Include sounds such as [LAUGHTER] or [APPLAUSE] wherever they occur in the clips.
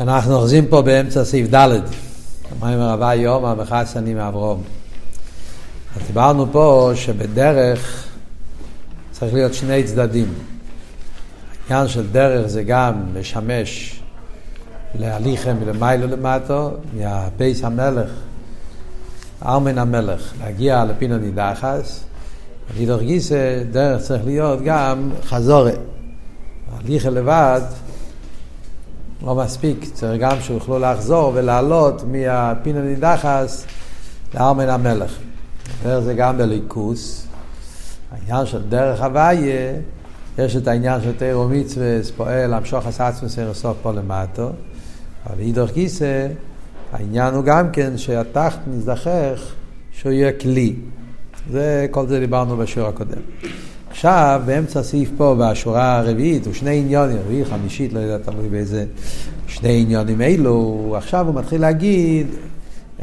אנחנו אוחזים פה באמצע סעיף ד', המים הרבה יום, המחס אני מאברום. אז דיברנו פה שבדרך צריך להיות שני צדדים. העניין של דרך זה גם משמש להליכם מלמיילו למטו, מהבייס המלך, ארמן המלך, להגיע לפינו נידחס. ונידור גיסא, דרך צריך להיות גם חזורת. הליכה לבד לא מספיק, צריך גם שיוכלו לחזור ולעלות מהפינה נידחס לארמן המלך. דרך זה גם בליכוס. העניין של דרך הוויה, יש את העניין של תירו מצווה, פועל למשוך עצמוס סוף פה למטו, אבל אידוך גיסא, העניין הוא גם כן שהתחת נזדחך שהוא יהיה כלי. זה, כל זה דיברנו בשיעור הקודם. עכשיו, באמצע הסעיף פה, בשורה הרביעית, הוא שני עניונים, רביעי, חמישית, לא יודע, תלוי באיזה שני עניונים אלו, עכשיו הוא מתחיל להגיד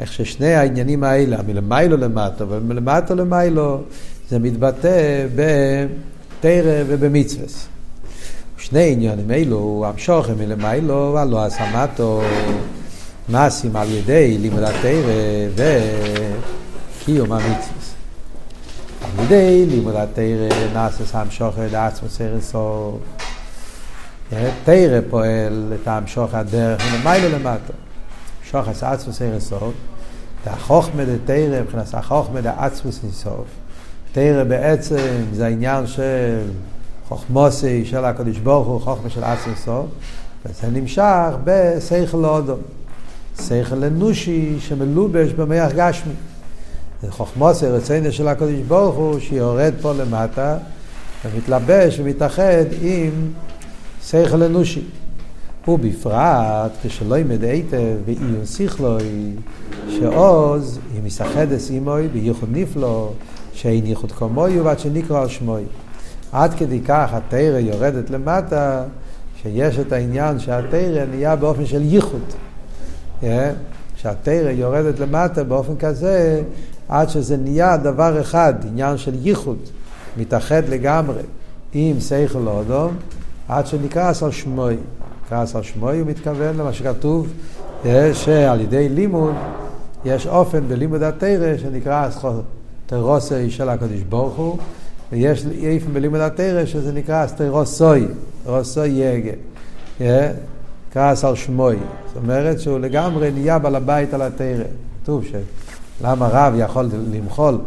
איך ששני העניינים האלה, מלמיילו למטו ומלמטו למיילו, זה מתבטא בתרא ובמצווס. שני עניונים אלו, המשוכם מלמיילו, ולא הסמטו, מעשים על ידי לימוד התרא וקיום המצווה. על ידי לימוד התרא נעשה שם שוחד עצמו סרסו. תרא פועל את המשוך הדרך מלמיילו למטה. שוחס עצמו סרסו. החוכמה דתרא מבחינת החוכמה דעצמו סרסו. תרא בעצם זה העניין של חוכמוסי של הקדוש ברוך הוא, חוכמה של עצמו סוף. וזה נמשך בשכל לאודום. שכל אנושי שמלובש במח גשמי. חוכמוס רצינו של הקדוש ברוך הוא שיורד פה למטה ומתלבש ומתאחד עם שכל אנושי. ובפרט כשלא ימד היטב ועיון שכלוי שעוז אם יסחדס עמוי בייחוד נפלו שאין ייחוד כמוי ועד שנקרא על שמוי. עד כדי כך התרא יורדת למטה שיש את העניין שהתרא נהיה באופן של ייחוד. Yeah. שהתרא יורדת למטה באופן כזה עד שזה נהיה דבר אחד, עניין של ייחוד, מתאחד לגמרי עם שכל לאודום, עד שנקרא על שמוי. נקרא על שמוי הוא מתכוון למה שכתוב אה, שעל ידי לימוד יש אופן בלימוד התרא שנקרא תרוסי של הקדוש ברוך הוא ויש איפן בלימוד התרא שזה נקרא אסתרוסוי, רוסוי יגה. אה, כעס על שמוי. זאת אומרת שהוא לגמרי נהיה בעל הבית על התרא. כתוב ש... למה רב יכול למחול?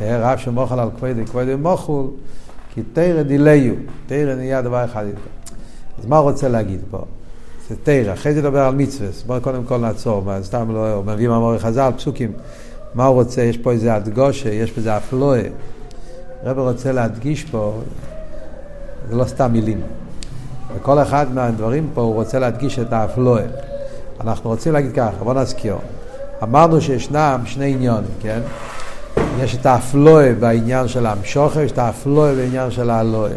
אה, רב שמוחל על כבודי כבודי מוחול, כי תרא דיליו, תרא נהיה דבר אחד איתו. אז מה הוא רוצה להגיד פה? זה תרא, אחרי זה נדבר על מצווה, בואו קודם כל נעצור, מה, סתם לא, הוא מביא מאמורי חז"ל, פסוקים, מה הוא רוצה, יש פה איזה הדגושה, יש בזה אפלואה. הרב רוצה להדגיש פה, זה לא סתם מילים. וכל אחד מהדברים פה הוא רוצה להדגיש את האפלואה. אנחנו רוצים להגיד ככה, בואו נזכיר. אמרנו שישנם שני עניונים, כן? יש את האפלואה בעניין של המשוכר, יש את האפלואה בעניין של האלוהה.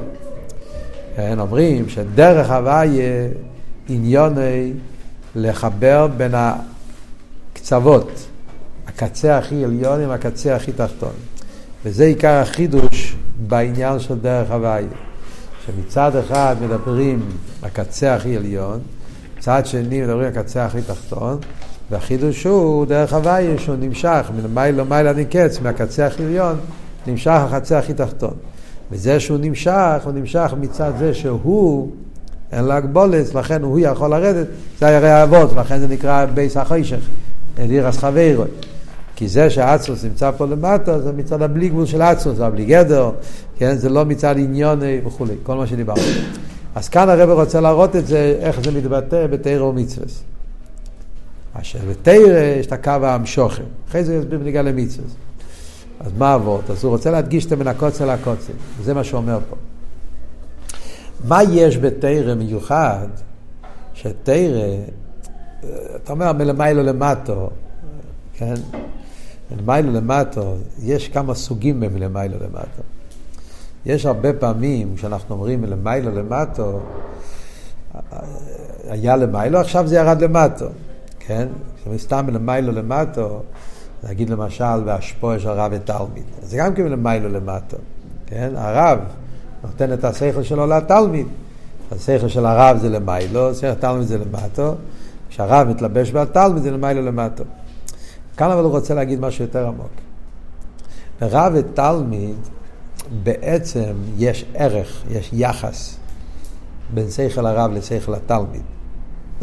כן, אומרים שדרך הוויה עניוני לחבר בין הקצוות, הקצה הכי עליון עם הקצה הכי תחתון. וזה עיקר החידוש בעניין של דרך הוויה. שמצד אחד מדברים הקצה הכי עליון, מצד שני מדברים הקצה הכי תחתון, והחידוש הוא דרך הוויה שהוא נמשך מלמיילו מיילה עד קץ, מהקצה הכי עליון, נמשך החצה הכי תחתון. וזה שהוא נמשך, הוא נמשך מצד זה שהוא, אין לו הגבולת, לכן הוא יכול לרדת, זה הרי האבות, לכן זה נקרא בייס החוישך, אדירס חברוי. כי זה שהאצוס נמצא פה למטה, זה מצד הבלי גבול של אצוס, זה הבלי גדר, כן? זה לא מצד עניון וכולי, כל מה שדיברנו. אז כאן הרב רוצה להראות את זה, איך זה מתבטא בתרא ומצווה. אשר בתרא יש את הקו המשוכם, אחרי זה יסביר בניגע למצווה. אז מה אבות? אז הוא רוצה להדגיש את מן הקוצר לקוצר, וזה מה שהוא אומר פה. מה יש בתרא מיוחד, שתרא, אתה אומר מלמיילו למטו, כן? מלמיילו למטו, יש כמה סוגים במלמיילו למטו. יש הרבה פעמים כשאנחנו אומרים מלמיילו למטו, היה למיילו, עכשיו זה ירד למטו. כן? סתם למיילו למטו, להגיד למשל, והשפוע של הרב ותלמיד. זה גם כן למיילו למטו, כן? הרב נותן את השכל שלו לתלמיד. השכל של הרב זה למיילו, השכל התלמיד זה למטו, כשהרב מתלבש בתלמיד זה למעלה למטה. כאן אבל הוא רוצה להגיד משהו יותר עמוק. ברב ותלמיד בעצם יש ערך, יש יחס בין שכל הרב לשכל התלמיד.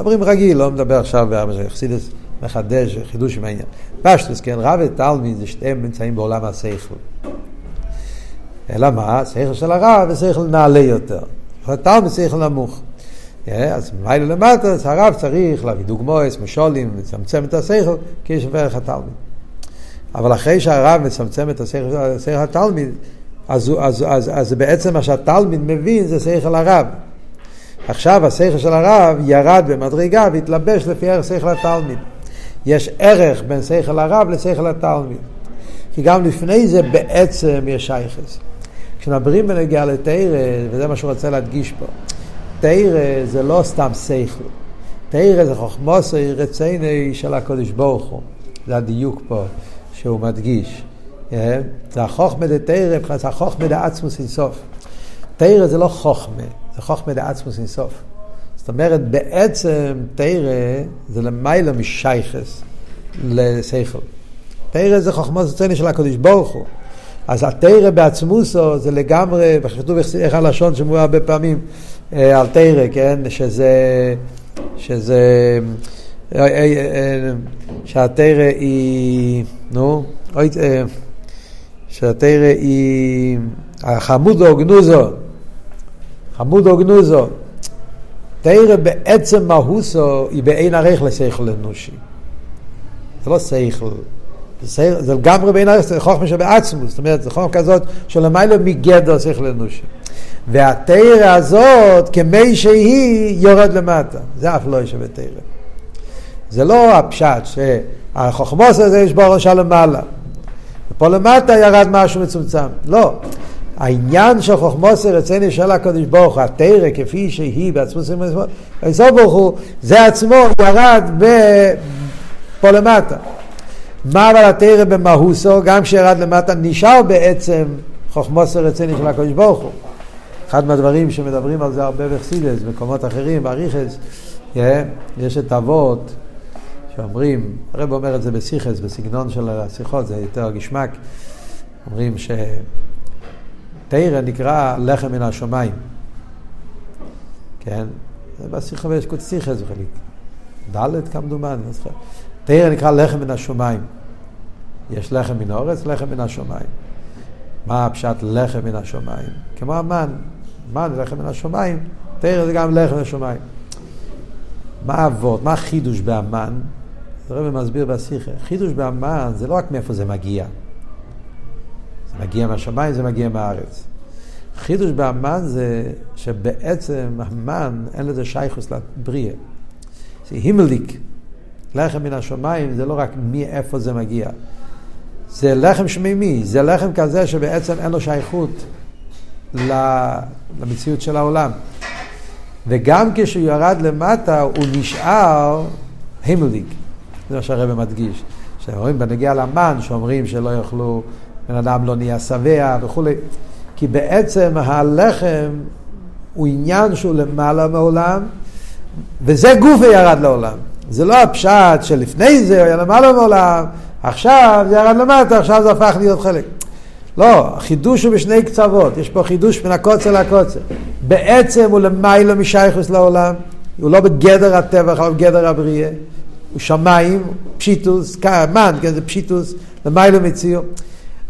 מדברים רגיל, לא מדבר עכשיו בחסידס מחדש, חידוש עם העניין. פשטוס, כן, רב ותלמיד זה שתיהם נמצאים בעולם השכל. אלא מה? שכל של הרב ושכל נעלה יותר. התלמיד שכל נמוך. אה, אז מיילה למטה, אז הרב צריך להביא דוגמאות, משולים, לצמצם את השכל, כי יש בערך התלמיד. אבל אחרי שהרב מצמצם את השכל התלמיד, אז, אז, אז, אז בעצם מה שהתלמיד מבין זה שכל הרב. עכשיו השכל של הרב ירד במדרגה והתלבש לפי ערך שכל התלמיד. יש ערך בין שכל הרב לשכל התלמיד. כי גם לפני זה בעצם יש שייכס. כשמדברים בנגיעה לתרא, וזה מה שהוא רוצה להדגיש פה, תרא זה לא סתם שכל. תרא זה חוכמוסי רציני של הקודש ברוך הוא. זה הדיוק פה שהוא מדגיש. אה? זה החוכמה דתרא, מבחינת החוכמה דעצמוס אינסוף. תרא זה לא חוכמה, זה חוכמה דעצמוס אינסוף. זאת אומרת, בעצם תרא זה למעלה משייכס לשכל. תרא זה חוכמה רציני של הקודש ברוך הוא. אז התרא בעצמוסו זה לגמרי, כתוב איך הלשון שמובא הרבה פעמים אה, על תרא, כן? שזה, שזה, אה, אה, שהתרא היא, נו, שהתרא היא חמודו גנוזו, חמודו גנוזו. תרא בעצם מהוסו היא בעין ערך לשכל אנושי. זה לא שכל. זה לגמרי בין הרס, זה חוכמה שבעצמו, זאת אומרת, זה חוכמה כזאת שלמיילא מגדר שכל אנושי. והתרא הזאת, כמי שהיא, יורד למטה. זה אף לא יש בתרא. זה לא הפשט שהחוכמוס הזה יש בו ראשה למעלה. ופה למטה ירד משהו מצומצם. לא. העניין של חוכמוס רציני של הקדוש ברוך הוא, התרא כפי שהיא בעצמו, בסוף ברוך הוא, זה עצמו ירד פה למטה. מה אבל התרא במהוסו, גם כשירד למטה, נשאר בעצם חוכמוס רציני של הקדוש ברוך הוא. אחד מהדברים שמדברים על זה הרבה בחסידס, במקומות אחרים, באריכס, יש את אבות שאומרים, הרב אומר את זה בסיכס, בסגנון של השיחות, זה יותר גשמק, אומרים שתרא נקרא לחם מן השמיים, כן? זה בשיחה ויש קוד סיכס בחליק, ד' כמדומני, לא זוכר. תרא נקרא לחם מן השמיים. יש לחם מן האורץ, לחם מן השמיים. מה הפשט לחם מן השמיים? כמו המן, מן לחם מן השמיים, תרא זה גם לחם מן השמיים. מה אבות, מה החידוש באמן? הרב מסביר בשיחה. חידוש באמן זה לא רק מאיפה זה מגיע. מגיע מהשמיים, זה מגיע מהארץ. חידוש באמן זה שבעצם המן אין לזה שייכוס לבריאה. זה הימליק. לחם מן השמיים זה לא רק מאיפה זה מגיע. זה לחם שמימי, זה לחם כזה שבעצם אין לו שייכות למציאות של העולם. וגם כשהוא ירד למטה הוא נשאר הימליק. זה מה שהרבא מדגיש. שאומרים בנגיע למן, שאומרים שלא יאכלו, בן אדם לא נהיה שבע וכולי. כי בעצם הלחם הוא עניין שהוא למעלה מעולם, וזה גוף וירד לעולם. זה לא הפשט שלפני זה היה למעלה מעולם, עכשיו זה ירד למטה, עכשיו זה הפך להיות חלק. לא, החידוש הוא בשני קצוות, יש פה חידוש בין הקוצר לקוצר. בעצם הוא למעלה משייכוס לעולם, הוא לא בגדר הטבע, אלא בגדר הבריאה. הוא שמיים, פשיטוס, מן, כן, זה פשיטוס, למעלה מציאו.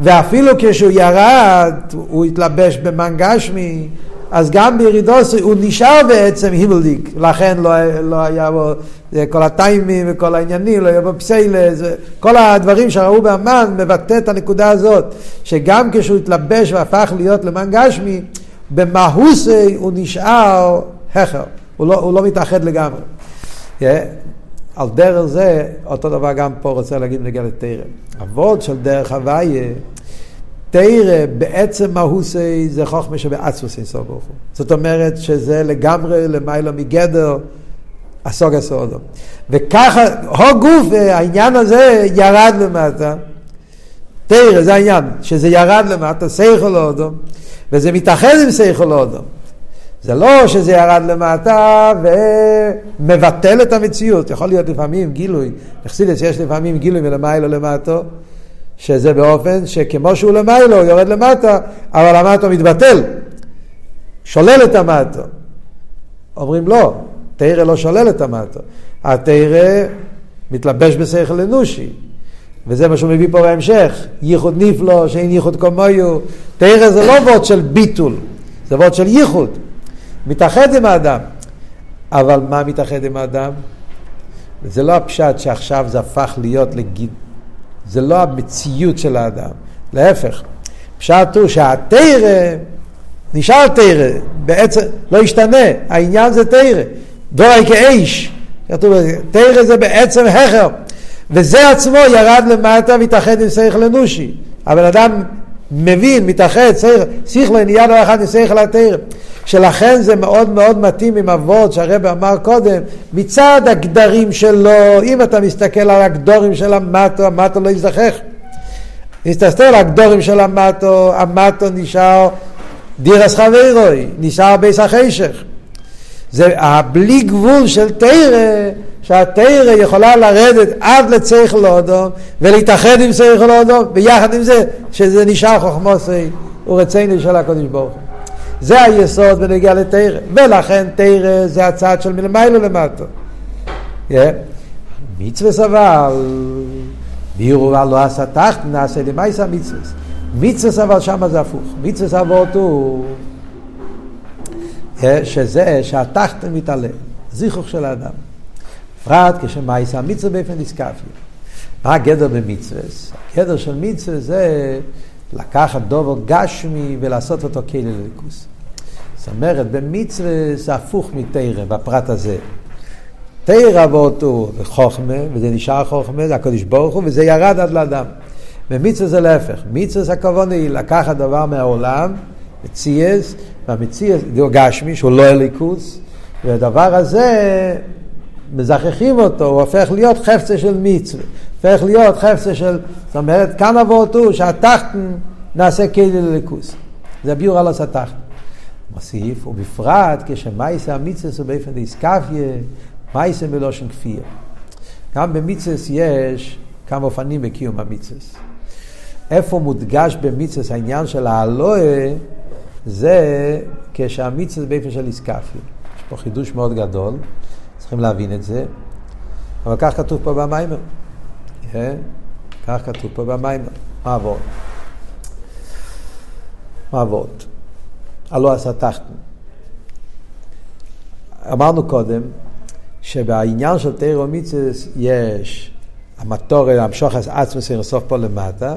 ואפילו כשהוא ירד, הוא התלבש במן גשמי, אז גם בירידוס הוא נשאר בעצם הימלדיק, לכן לא, לא היה בו כל הטיימים וכל העניינים, לא היה בו פסיילה, כל הדברים שראו באמן מבטא את הנקודה הזאת, שגם כשהוא התלבש והפך להיות למן גשמי, במהוסי הוא נשאר הכר, הוא לא, הוא לא מתאחד לגמרי. Yeah. על דרך זה, אותו דבר גם פה רוצה להגיד נגד לתרם. אבות של דרך הוויה תרא בעצם מהוסי זה חוכמה שבעצמוס אינסוף ברוך הוא. זאת אומרת שזה לגמרי למעלה מגדר הסוג הסודו. וככה, הו גוף, העניין הזה ירד למטה. תרא זה העניין, שזה ירד למטה, סייכל אודום, וזה מתאחד עם סייכל אודום. זה לא שזה ירד למטה ומבטל את המציאות. יכול להיות לפעמים גילוי, נחסידס יש לפעמים גילוי מלמיילו למטו, שזה באופן שכמו שהוא למיילו הוא יורד למטה, אבל המטו מתבטל, שולל את המטו. אומרים לא, תרא לא שולל את המטו. התרא מתלבש בשכל אנושי. וזה מה שהוא מביא פה בהמשך, ייחוד נפלא, שאין ייחוד כמוהו. תרא זה לא וורד של ביטול, זה וורד של ייחוד. מתאחד עם האדם. אבל מה מתאחד עם האדם? זה לא הפשט שעכשיו זה הפך להיות לגיד... זה לא המציאות של האדם, להפך. פשט הוא שהתרא נשאר תרא, בעצם לא ישתנה, העניין זה תרא. דורי כאיש, כתוב, תרא זה בעצם הכר. וזה עצמו ירד למטה והתאחד עם שכל אנושי. הבן אדם מבין, מתאחד, שכל נהיה דבר אחד עם שכל התרא. שלכן זה מאוד מאוד מתאים עם אבות שהרב אמר קודם, מצד הגדרים שלו, אם אתה מסתכל על הגדורים של המטו, המטו לא יזדחך. מסתכל על הגדורים של המטו, המטו נשאר דירס חברוי, נשאר ביס החשך. זה הבלי גבול של תרא, שהתרא יכולה לרדת עד לצריך לאודום ולהתאחד עם צריך לאודום, ויחד עם זה שזה נשאר חוכמוסי ורצינו של הקדוש ברוך הוא. זה היסוד בנגיע לתרא, ולכן תרא זה הצד של מלמיילו למטה. Yeah. מצווה סבל, בירו לא עשה תחת, נעשה למייסה מצווה. מצווה סבל שמה זה הפוך. מצווה סבל הוא שזה שהתחת מתעלה, זיכוך של האדם. בפרט כשמייסה המצווה באופן נסקפי. מה הגדר במצווה? הגדר של מצווה זה לקחת דובר גשמי ולעשות אותו כלי לליכוס. זאת אומרת, במצווה זה הפוך מתרא, בפרט הזה. תרא ואותו חוכמה, וזה נשאר חוכמה, זה הקדוש ברוך הוא, וזה ירד עד לאדם. במצווה זה להפך. מצווה זה הכוונה היא לקחת דבר מהעולם, מציאס, והמציאס, זה גשמי, שהוא לא אליקוס, והדבר הזה, מזכחים אותו, הוא הופך להיות חפצה של מצווה. הופך להיות חפצה של, זאת אומרת, כאן הוא שהתחתן נעשה כלי לליכוס. זה ביור על הסתחתן. מוסיף, ובפרט כשמייסה המצווה הוא באופן דיסקפיה, מייסה מלושן כפייה. גם במצווה יש כמה אופנים בקיום המצווה. איפה מודגש במצווה העניין של האלוה, זה כשהמצווה באופן של איסקפיה. יש פה חידוש מאוד גדול, צריכים להבין את זה, אבל כך כתוב פה במיימר. כן? כך כתוב פה במיימר. מה עבוד? מה עבוד? הלא עשה תחתן. אמרנו קודם שבעניין של תירו מיצס יש המטור, המשוך עצמס סוף פה למטה,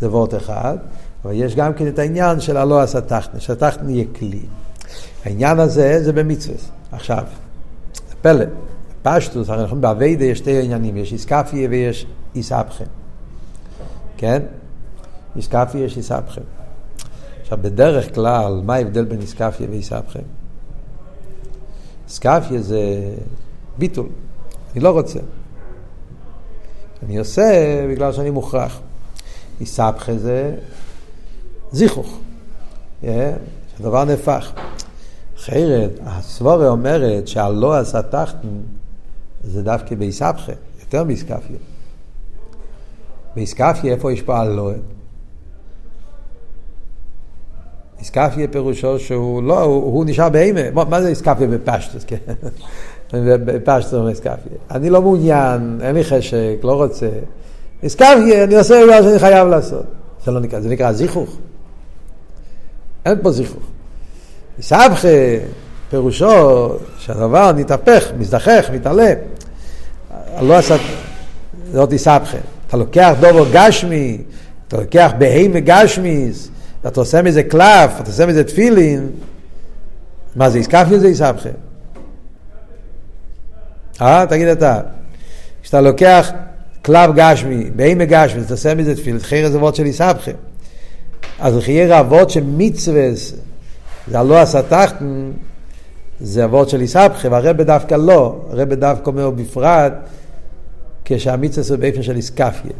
זה וורט אחד, אבל יש גם כן את העניין של הלא עשה תחתן, שהתחתן יהיה כלי. העניין הזה זה במצווה. עכשיו, פלא, פשטוס, הרי אנחנו באביידה יש שתי עניינים, יש איסקפיה ויש איסבכם. כן? איסקפיה יש איסבכם. עכשיו, בדרך כלל, מה ההבדל בין איסקפיה ואיסבכם? איסקפיה זה ביטול. אני לא רוצה. אני עושה בגלל שאני מוכרח. איסבכה זה זיכוך. Yeah, הדבר נהפך. אחרת, הסבורה אומרת שהלא עשה תחתן זה דווקא באיסבכה, יותר מאיסקפיה. באיסקפיה איפה יש פה הלא? איסקפיה פירושו שהוא לא, הוא, הוא נשאר בהמה. מה, מה זה איסקפיה בפשטוס? כן? בפשטוס אומר איסקפיה. אני לא מעוניין, אין לי חשק, לא רוצה. איסקפיה, אני עושה בגלל שאני חייב לעשות. זה לא נקרא, זה נקרא זיכוך. אין פה זיכוך. איסבכה, פירושו שהדבר נתהפך, מזדחך, מתעלה. לא עשה, זאת איסבכה. אתה לוקח דובר גשמי, אתה לוקח בהמה גשמיס, ואתה עושה מזה קלף, אתה עושה מזה תפילין, מה זה, איסקפיה זה איסבכה? אה, תגיד אתה. כשאתה לוקח קלף גשמי, בהמה גשמי, אתה עושה מזה תפילין, חיר זה וורד של איסבכה. אז חייר אבות שמצווה, זה הלא הסתחתן, זה אבות של איסבכה, והרבא דווקא לא, הרבא דווקא אומר בפרט, כשהמצווה זה באופן של איסקפיה.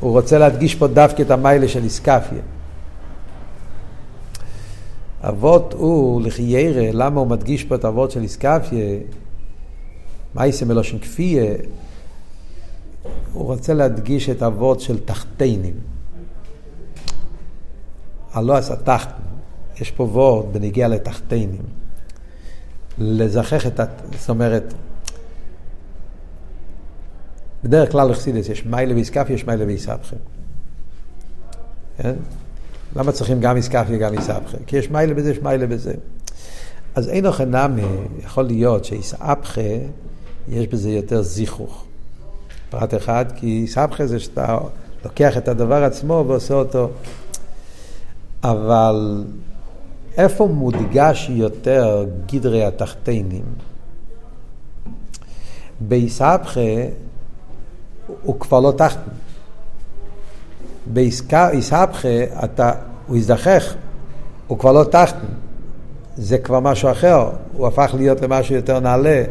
הוא רוצה להדגיש פה דווקא את המיילה של איסקפיה. אבות הוא לחיירה, למה הוא מדגיש פה את אבות של איסקפיה? מייסה מלושן כפייה, הוא רוצה להדגיש את אבות של תחתינים. הלא עשה תחתן, יש פה וורד בנגיע לתחתינים. לזכח את, ה... זאת אומרת, בדרך כלל לחסידס יש מיילה ואיסקפיה, יש מיילה ואיסבכה. כן? למה צריכים גם איסקפיה וגם איסבכה? כי יש מיילה בזה, יש מיילה בזה. אז אין אוכל נמי, יכול להיות שאיסבכה, יש בזה יותר זיכוך. פרט אחד, כי איסבכה זה שאתה לוקח את הדבר עצמו ועושה אותו. אבל איפה מודגש יותר גדרי התחתינים? באיסבכה הוא כבר לא תחתן. באיסבכה אתה, הוא הזדחך, הוא כבר לא תחתן. זה כבר משהו אחר, הוא הפך להיות למשהו יותר נעלה.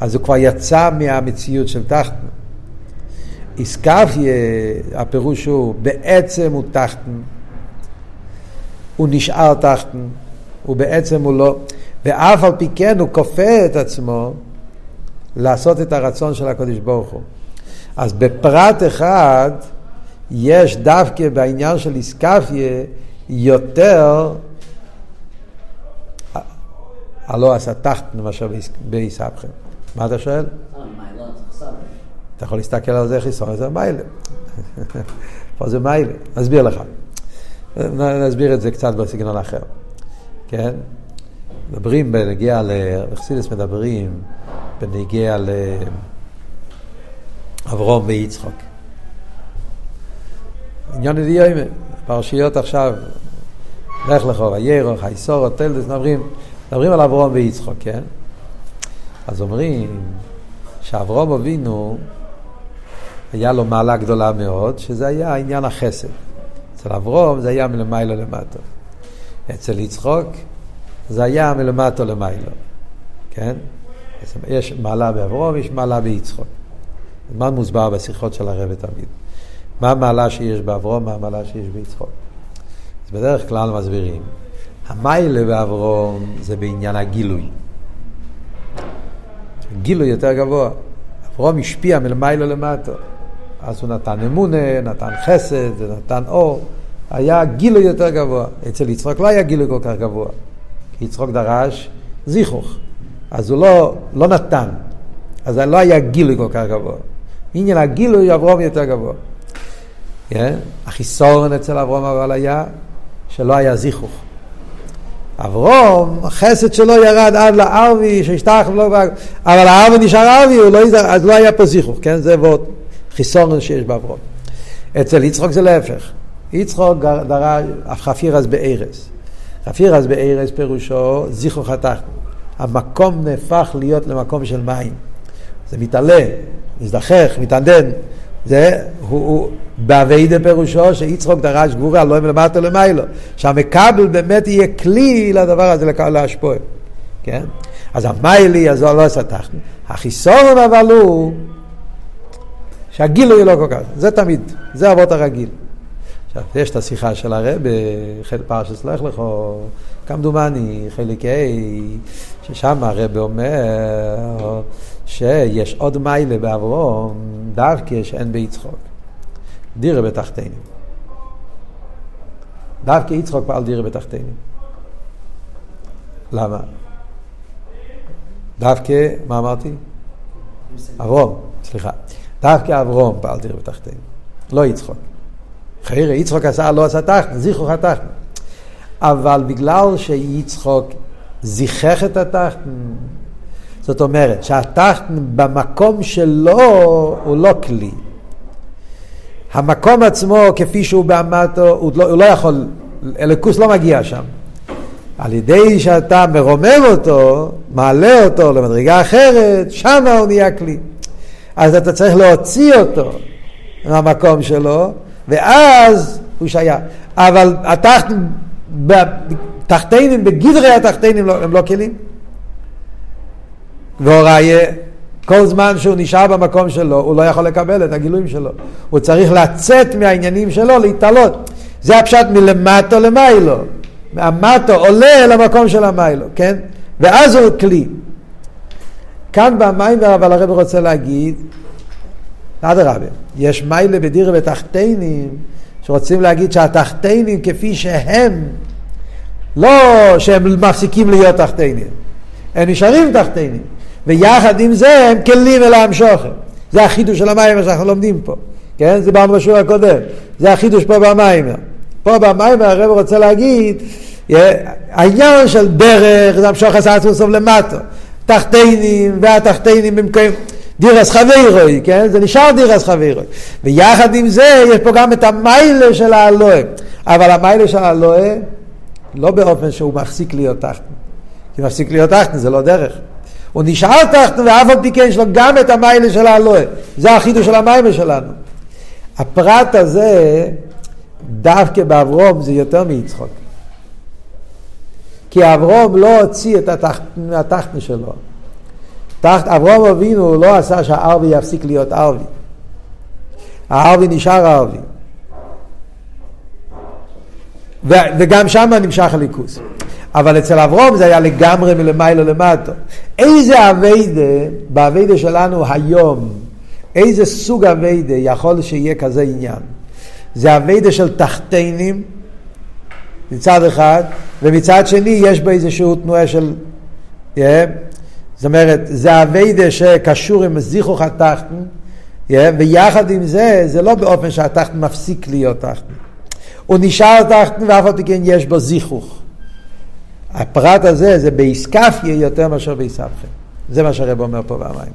אז הוא כבר יצא מהמציאות של תחתן. איסקפיה, הפירוש הוא, בעצם הוא תחתן. הוא נשאר תחתן, הוא בעצם הוא לא, ואף על פי כן הוא כופה את עצמו לעשות את הרצון של הקדוש ברוך הוא. אז בפרט אחד יש דווקא בעניין של איסקפיה יותר הלא עשה תחתן מאשר באיסבכם. מה אתה שואל? אתה יכול להסתכל על זה חיסון, זה מיילה. [LAUGHS] פה זה מיילה. נסביר לך. נסביר את זה קצת בסגנון אחר. כן? מדברים בנגיע ל... בחסידס מדברים בנגיע לאברום ויצחוק. עניין ידיעה, פרשיות עכשיו, לך לך, ויירו, חייסורו, תלדס, מדברים על אברום ויצחוק, כן? אז אומרים שאברום אבינו, היה לו מעלה גדולה מאוד, שזה היה עניין החסד. אצל אברום זה היה מלמיילו למטו. אצל יצחוק זה היה מלמטו למיילו. כן? יש מעלה באברום, יש מעלה ביצחוק. מה מוסבר בשיחות של הרב תמיד? מה המעלה שיש באברום, מה המעלה שיש ביצחוק? אז בדרך כלל מסבירים. המיילה באברום זה בעניין הגילוי. גילוי יותר גבוה. אברום השפיע מלמיילו למטו. אז הוא נתן אמונה, נתן חסד, נתן אור. היה גילוי יותר גבוה. אצל יצחוק לא היה גילוי כל כך גבוה. כי יצחוק דרש זיכוך. אז הוא לא, לא נתן. אז לא היה גילוי כל כך גבוה. עניין הגילוי אברום יותר גבוה. כן? החיסורן אצל אברום אבל היה שלא היה זיכוך. אברום, החסד שלו ירד עד לערבי, שהשתח ולא... אבל הערבי נשאר ערבי, לא... אז לא היה פה זיכוך, כן? זה ועוד. חיסון שיש באברום. אצל יצחוק זה להפך. יצחוק דרש חפירס בארז. חפירס בארז פירושו זיכרו חתך. המקום נהפך להיות למקום של מים. זה מתעלה, מזדחך, מתענדן. זה, הוא, הוא באביידה פירושו שיצחוק דרש גבורה, לא מלמטה למיילו. שהמקבל באמת יהיה כלי לדבר הזה להשפוע. כן? אז המיילי, אז לא תחתן. החיסון אבל הוא שהגילוי לא כל כך, זה תמיד, זה אבות הרגיל. עכשיו, יש את השיחה של הרב, חלק פרשת לך לך, כמדומני, חלק A, ששם הרב אומר שיש עוד מיילה באברום, דווקא שאין ביצחוק. דירה בתחתינו. דווקא יצחוק פעל דירה בתחתינו. למה? דווקא, מה אמרתי? אברום, סליחה. דווקא אברום פעל תראה בתחתינו, לא יצחוק. חיירה, יצחוק עשה, לא עשה תחתן, זיכרוך התחתן. אבל בגלל שיצחוק זיכך את התחתן, זאת אומרת שהתחתן במקום שלו הוא לא כלי. המקום עצמו כפי שהוא באמתו, הוא לא, הוא לא יכול, אלוקוס לא מגיע שם. על ידי שאתה מרומם אותו, מעלה אותו למדרגה אחרת, שם הוא נהיה כלי. אז אתה צריך להוציא אותו מהמקום שלו, ואז הוא שייך. אבל התחתינים, בגדרי התחתינים לא, הם לא כלים. והוראיה, כל זמן שהוא נשאר במקום שלו, הוא לא יכול לקבל את הגילויים שלו. הוא צריך לצאת מהעניינים שלו, להתעלות. זה הפשט מלמטו למיילו. המטו עולה למקום של המיילו, כן? ואז הוא כלי. כאן במים, אבל הרב רוצה להגיד, אדרבה, יש מיילה בדירה בתחתינים, שרוצים להגיד שהתחתינים כפי שהם, לא שהם מפסיקים להיות תחתינים, הם נשארים תחתינים, ויחד עם זה הם כלים אל המשוכר. זה החידוש של המים שאנחנו לומדים פה, כן? זה בא בשיעור הקודם, זה החידוש פה במים. פה במים הרב רוצה להגיד, העניין של דרך זה המשוך עשה סוף למטה, תחתינים והתחתינים במקום דירס חברוי, כן? זה נשאר דירס חברוי. ויחד עם זה יש פה גם את המיילה של האלוהים. אבל המיילה של האלוהים לא באופן שהוא מפסיק להיות תחתן. כי מפסיק להיות תחתן זה לא דרך. הוא נשאר תחתן ואף על פי כן יש לו גם את המיילה של האלוהים. זה החידוש של המיילה שלנו. הפרט הזה, דווקא באברום זה יותר מיצחוק. כי אברום לא הוציא את התחתן שלו. תחת אברום אבינו לא עשה שהערבי יפסיק להיות ערבי. הערבי נשאר ערבי. ו- וגם שם נמשך הליכוס. אבל אצל אברום זה היה לגמרי מלמיילו למטו. איזה אביידה, באביידה שלנו היום, איזה סוג אביידה יכול שיהיה כזה עניין? זה אביידה של תחתינים מצד אחד, ומצד שני יש בו איזושהי תנועה של... Yeah, זאת אומרת, זה אביידה שקשור עם זיכוך התחתן, yeah, ויחד עם זה, זה לא באופן שהתחתן מפסיק להיות תחתן. הוא נשאר תחתן ואף על פי כן יש בו זיכוך. הפרט הזה זה באיסקפיה יותר מאשר באיסבכם. זה מה שהרב אומר פה במים.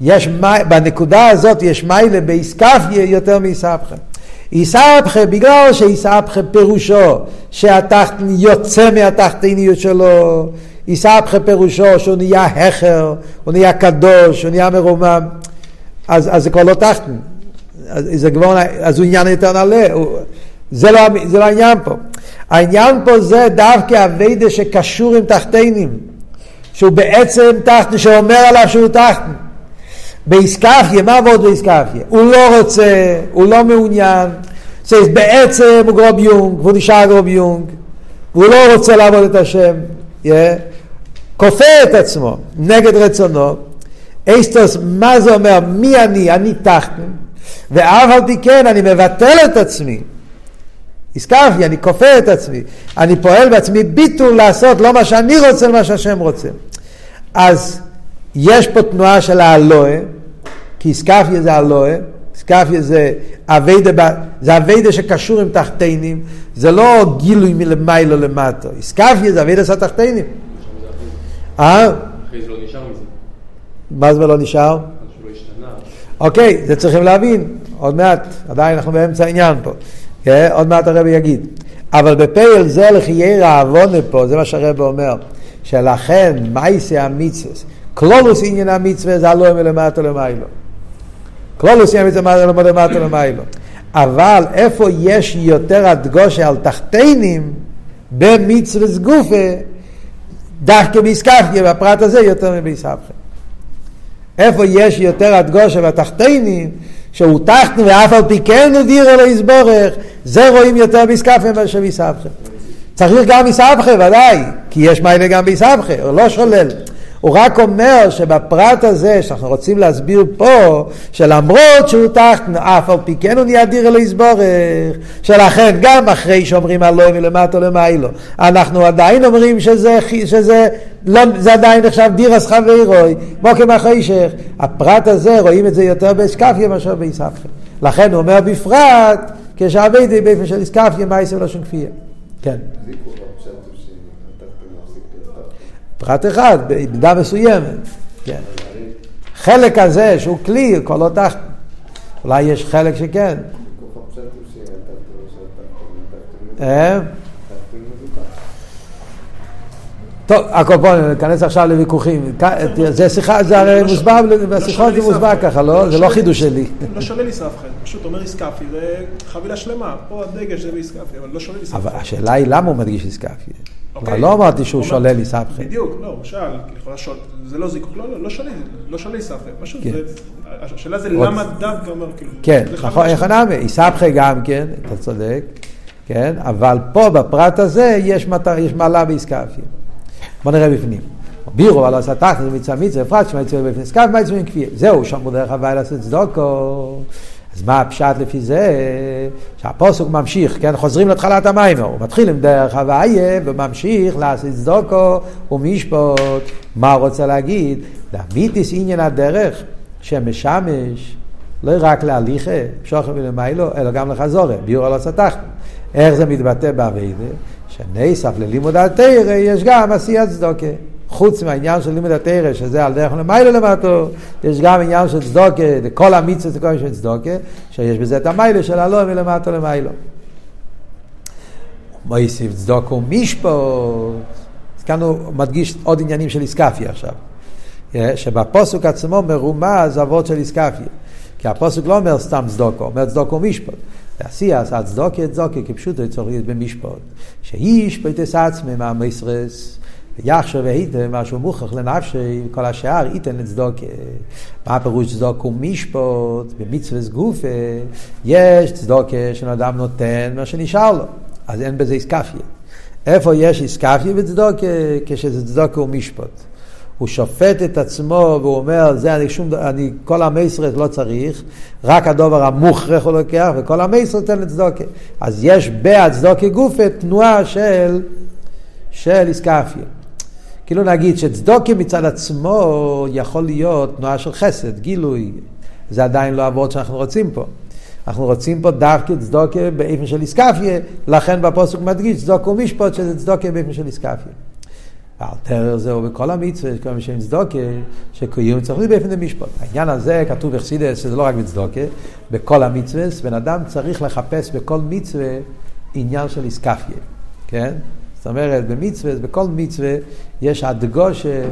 יש, בנקודה הזאת יש מיילה באיסקפיה יותר מאיסבכם. איסבכה, בגלל שאיסבכה פירושו שהתחתן יוצא מהתחתניות שלו, איסבכה פירושו שהוא נהיה הכר, הוא נהיה קדוש, הוא נהיה מרומם, אז, אז זה כבר לא תחתן, אז, זה אז הוא עניין יותר נעלה, הוא, זה, לא, זה לא העניין פה. העניין פה זה דווקא אביידה שקשור עם תחתנים, שהוא בעצם תחתן, שאומר עליו שהוא תחתן. באיסקפיה, מה עבוד באיסקפיה? הוא לא רוצה, הוא לא מעוניין, זה בעצם הוא גרוב יונג, והוא נשאר גרוב יונג, והוא לא רוצה לעבוד את השם, yeah. כופה את עצמו נגד רצונו. אסטוס, מה זה אומר? מי אני? אני תחתן, ואף על פי כן אני מבטל את עצמי. הזכרתי, אני כופה את עצמי, אני פועל בעצמי ביטול לעשות לא מה שאני רוצה, אלא מה שהשם רוצה. אז יש פה תנועה של האלוה, כי איסקפיה זה אלוה, איסקפיה זה אביידה, זה אביידה שקשור עם תחתינים, זה לא גילוי מלמיילו למטו, איסקפיה זה אביידה של תחתינים. אה? אחרי זה לא נשאר מזה. מה זה לא נשאר? אוקיי, זה צריכים להבין, עוד מעט, עדיין אנחנו באמצע העניין פה. כן? עוד מעט הרב יגיד. אבל בפייל זה לחיירה העוונה פה, זה מה שהרב אומר, שלכן מייסי המצווה, כלולוס עניין המצווה זה הלא מלמטה למיילו. כלולוס עניין המצווה מלמטה למיילו. אבל איפה יש יותר הדגושה על תחתינים במצווה גופה, דווקא באיסקפיה, בפרט הזה יותר מבאיסבכם. איפה יש יותר הדגושה בתחתינים, שהוא תחתנו ואף על פי כן הוא דיר אלו יסבורך, זה רואים יותר באיסקפיה מאשר באיסבכם. צריך גם באיסבכם, ודאי, כי יש מיילה גם באיסבכם, הוא לא שולל. הוא רק אומר שבפרט הזה שאנחנו רוצים להסביר פה, שלמרות שהוא תחתן, אף על פי כן הוא נהיה דיר אלוהי יסבורך, שלכן גם אחרי שאומרים אלוהי מלמטה למיילו, אנחנו עדיין אומרים שזה, שזה לא, זה עדיין נחשב דירס חברוי, מוקם החשך. הפרט הזה, רואים את זה יותר באסקפיה מאשר באיספיה. לכן הוא אומר בפרט, כשעבדי באופן של איסקפיה, מה יעשה לו שום כפייה. כן. פרט אחד, במידה מסוימת, כן. חלק הזה שהוא כלי, כל לא תחת. אולי יש חלק שכן. אה? טוב, הקופון, ניכנס עכשיו לוויכוחים. זה שיחה, זה הרי מוסבר, בשיחות זה מוסבר ככה, לא? זה לא חידוש שלי. לא שולל איסאפחן, פשוט אומר איסקאפי, זה חבילה שלמה. פה הדגש זה באיסקאפי, אבל לא שולל איסאפחן. אבל השאלה היא למה הוא מדגיש איסקאפי. אבל לא אמרתי שהוא שולל איסאפחן. בדיוק, לא, הוא שאל, זה לא זיכוך, לא, לא שולל, לא שולל איסאפחן. פשוט, השאלה זה למה דווקא אומר, כאילו. כן, נכון, איך נאמר, איסאפחן גם כן, אתה צודק. כן? אבל פה בפרט הזה יש, מעלה באיסקפיה. בוא נראה בפנים. בירו על עשה תחת מצווה מצווה פרט שמע יצא בפני סקף מה יצא כפי זהו שם דרך הוואי לעשות צדוקו אז מה הפשט לפי זה שהפוסק ממשיך כן חוזרים להתחלת המים הוא מתחיל עם דרך הוואי וממשיך לעשות צדוקו ומשפוט מה הוא רוצה להגיד להמיתיס עניין הדרך שמשמש לא רק להליכה, שוכר ולמיילו, אלא גם לחזורה, ביור על הסתחנו. איך זה מתבטא באביידה? שנסף ללימוד התרא יש גם עשיית צדוקה. חוץ מהעניין של לימוד התרא, שזה על דרך למיילו למטו, יש גם עניין של צדוקה, כל המצווה זה כל של צדוקה, שיש בזה את המיילו של הלא מלמטו למיילו. מויסיף צדוקו משפוט. אז כאן הוא מדגיש עוד עניינים של איסקפיה עכשיו. שבפוסוק עצמו מרומז אבות של איסקפיה. כי הפוסק לא אומר סתם צדוקו, אומר צדוקו משפט. ועשי עשה צדוקה צדוקה כפשוטו צריך להיות במשפט. שאיש פייטס עצמם מהמסרס. יחשב והיתם משהו מוכרח לנפשי, כל השאר ייתן לצדוקה. מה הפירוש צדוקה ומשפט? במצווה גופה יש צדוקה שאדם נותן מה שנשאר לו, אז אין בזה איסקפיה. איפה יש איסקפיה בצדוקה? כשזה צדוקה ומשפט. הוא שופט את עצמו והוא אומר, זה אני שום, אני כל המסרת לא צריך, רק הדובר המוכרח הוא לוקח, וכל המסרת תן לצדוקה. אז יש בהצדוקה גופה תנועה של, של איסקפיה. כאילו נגיד שצדוקה מצד עצמו יכול להיות תנועה של חסד, גילוי. זה עדיין לא אבות שאנחנו רוצים פה. אנחנו רוצים פה דווקא צדוקה באופן של איסקפיה, לכן בפוסק מדגיש צדוקה ומשפט שזה צדוקה באופן של איסקפיה. האלתר זהו בכל המצווה, כל מי שאין צדוקה, שקיום צריך להיות באופן המשפט. העניין הזה כתוב בחסידס, שזה לא רק בצדוקה, בכל המצווה, בן אדם צריך לחפש בכל מצווה עניין של איסקפיה, כן? זאת אומרת, במצווה, בכל מצווה יש הדגושה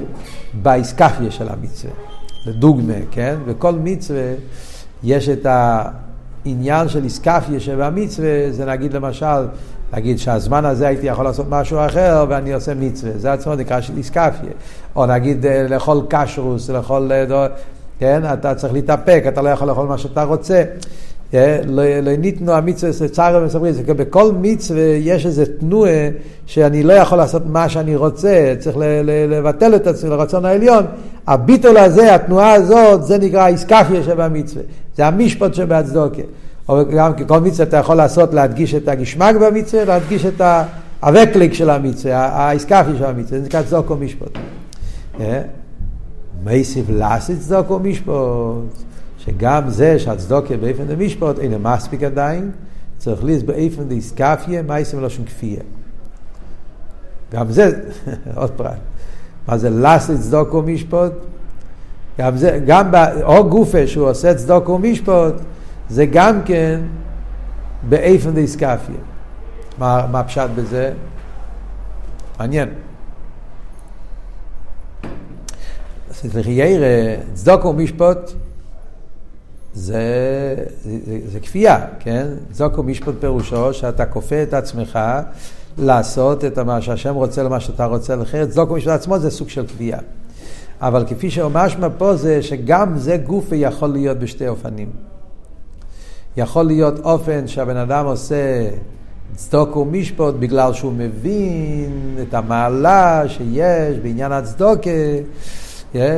באיסקפיה של המצווה. לדוגמה, כן? בכל מצווה יש את העניין של איסקפיה שבמצווה, זה נגיד למשל, להגיד שהזמן הזה הייתי יכול לעשות משהו אחר ואני עושה מצווה, זה עצמו נקרא של איסקפיה. או נגיד אה, לאכול קשרוס, לאכול, אה, כן, אתה צריך להתאפק, אתה לא יכול לאכול מה שאתה רוצה. אה, לא, לא ניתנו המצווה לצער ומסברים, בכל מצווה יש איזה תנועה שאני לא יכול לעשות מה שאני רוצה, צריך לבטל את עצמי לרצון העליון. הביטול הזה, התנועה הזאת, זה נקרא איסקפיה שבמצווה. זה המשפט שבהצדוקה. או גם ככל מצווה אתה יכול לעשות, להדגיש את הגשמק במצווה, להדגיש את הווקליק של המצווה, האיסקפי של המצווה, זה נקרא צדוק ומשפט. אה? מייסיב לאסי צדוק ומשפט, שגם זה שהצדוקה באופן דמשפט אינו מספיק עדיין, צריך להיות באופן דאיסקפיה, מייסיב מלושן כפייה. גם זה, [LAUGHS] עוד פרט. מה זה לאסי צדוק ומשפט? גם זה, גם או גופה שהוא עושה צדוק ומשפט, זה גם כן באיפן דיסקפיה. מה, מה הפשט בזה? מעניין. סליחה ירא, צדוק ומשפט זה, זה, זה, זה כפייה, כן? צדוק ומשפט פירושו שאתה כופה את עצמך לעשות את מה שהשם רוצה למה שאתה רוצה אחרת. צדוק ומשפט עצמו זה סוג של כפייה. אבל כפי שמשמע פה זה שגם זה גופה יכול להיות בשתי אופנים. יכול להיות אופן שהבן אדם עושה צדוק ומשפוט בגלל שהוא מבין את המעלה שיש בעניין הצדוקה,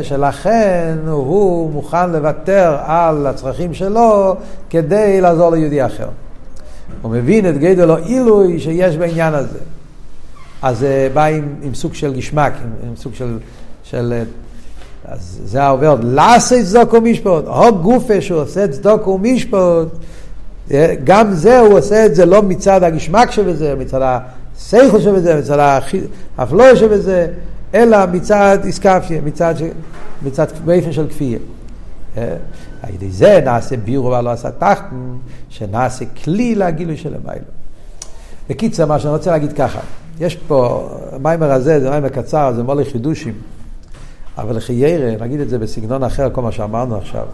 שלכן הוא מוכן לוותר על הצרכים שלו כדי לעזור ליהודי אחר. הוא מבין את גדול או עילוי שיש בעניין הזה. אז זה בא עם, עם סוג של גשמק, עם, עם סוג של, של אז זה העובר, לעשה צדוק ומשפוט, או גופה שהוא עושה צדוק ומשפוט, גם זה הוא עושה את זה לא מצד הגשמק שבזה, מצד השכל שבזה, מצד האפלואה שבזה, אלא מצד איסקפיה, מצד, מצד באופן של כפייה. על ידי זה נעשה בירו ולא עשה תחתן, שנעשה כלי לגילוי של המיילו. בקיצר, מה שאני רוצה להגיד ככה, יש פה, המיימר הזה זה מיימר קצר, זה מולי חידושים. אבל לחיירה, נגיד את זה בסגנון אחר, כל מה שאמרנו עכשיו,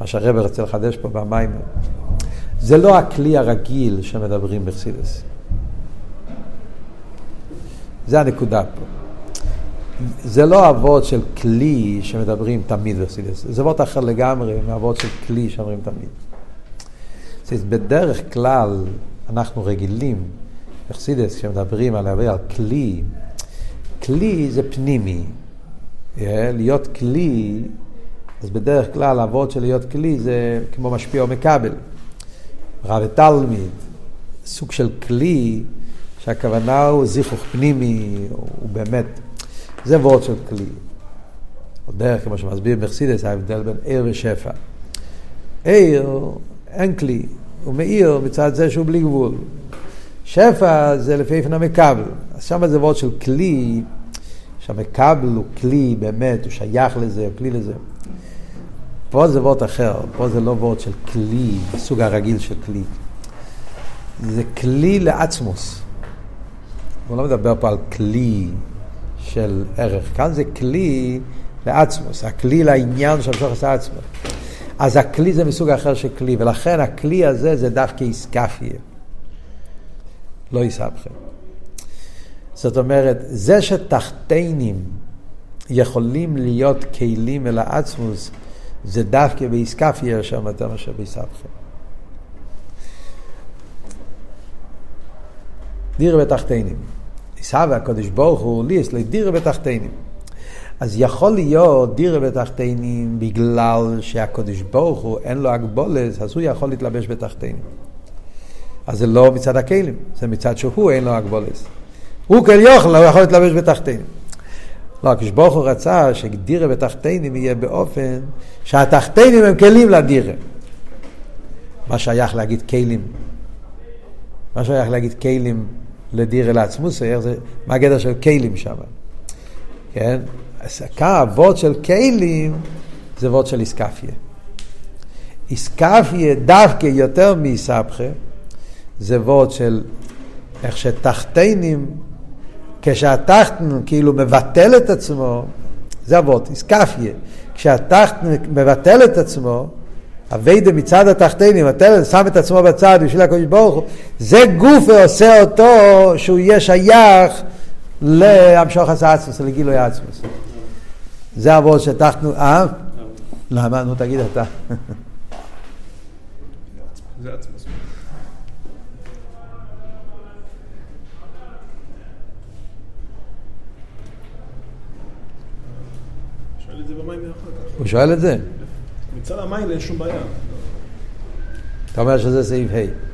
מה שהרבר רוצה לחדש פה במים, זה לא הכלי הרגיל שמדברים בחסידס. זה הנקודה פה. זה לא אבות של כלי שמדברים תמיד בחסידס, זה אבות אחר לגמרי מאבות של כלי שאומרים תמיד. בדרך כלל, אנחנו רגילים, בחסידס, כשמדברים על, כלי, כלי זה פנימי. להיות כלי, אז בדרך כלל העבוד של להיות כלי זה כמו משפיע או מקבל. רב ותלמיד, סוג של כלי שהכוונה הוא זיכוך פנימי, הוא באמת, זה וורד של כלי. דרך, כמו שמסביר בחסידס, ההבדל בין עיר ושפע. עיר, אין כלי, הוא מאיר מצד זה שהוא בלי גבול. שפע זה לפי איפן המקבל. אז שם זה וורד של כלי, שהמקבל הוא כלי באמת, הוא שייך לזה, הוא כלי לזה. פה זה וורד אחר, פה זה לא וורד של כלי, סוג הרגיל של כלי. זה כלי לעצמוס. הוא לא מדבר פה על כלי של ערך, כאן זה כלי לעצמוס, הכלי לעניין של המשוך עשה. אז הכלי זה מסוג אחר של כלי, ולכן הכלי הזה זה דווקא איסקפיה, לא איסבכם. זאת אומרת, זה שתחתינים יכולים להיות כלים אל העצמוס, זה דווקא באיסקפיה שם יותר מאשר באיסבכם. דיר בתחתינים. עיסאווה הקדוש ברוך הוא לי יש לי דירה בתחתינים. אז יכול להיות דירה בתחתינים בגלל שהקדוש ברוך הוא אין לו הגבולת, אז הוא יכול להתלבש בתחתינים. אז זה לא מצד הכלים, זה מצד שהוא אין לו הגבולת. הוא כל יוכל, הוא יכול להתלבש בתחתינים. לא, הקדוש ברוך הוא רצה שדירה בתחתינים יהיה באופן שהתחתינים הם כלים לדירה. מה שייך להגיד כלים? מה שייך להגיד כלים לדירה לעצמוס, מה הגדר של כלים שם? כן? אז כאן הוורד של כלים זה וורד של איסקפיה. איסקפיה דווקא יותר מאיסבכה זה וורד של איך שתחתינים, כשהתחתן כאילו מבטל את עצמו, זה הוורד, איסקפיה. כשהתחתן מבטל את עצמו, אביידה מצד התחתינים, מבטל, שם את עצמו בצד בשביל הקדוש ברוך הוא, זה גוף ועושה אותו שהוא יהיה שייך להמשוך עצמוס, לגילוי עצמוס. זה הוורד שטחנו, אה? למה? נו תגיד אתה. זה עצמוס. הוא שואל את זה? מצד המים אין שום בעיה. אתה אומר שזה סעיף ה'.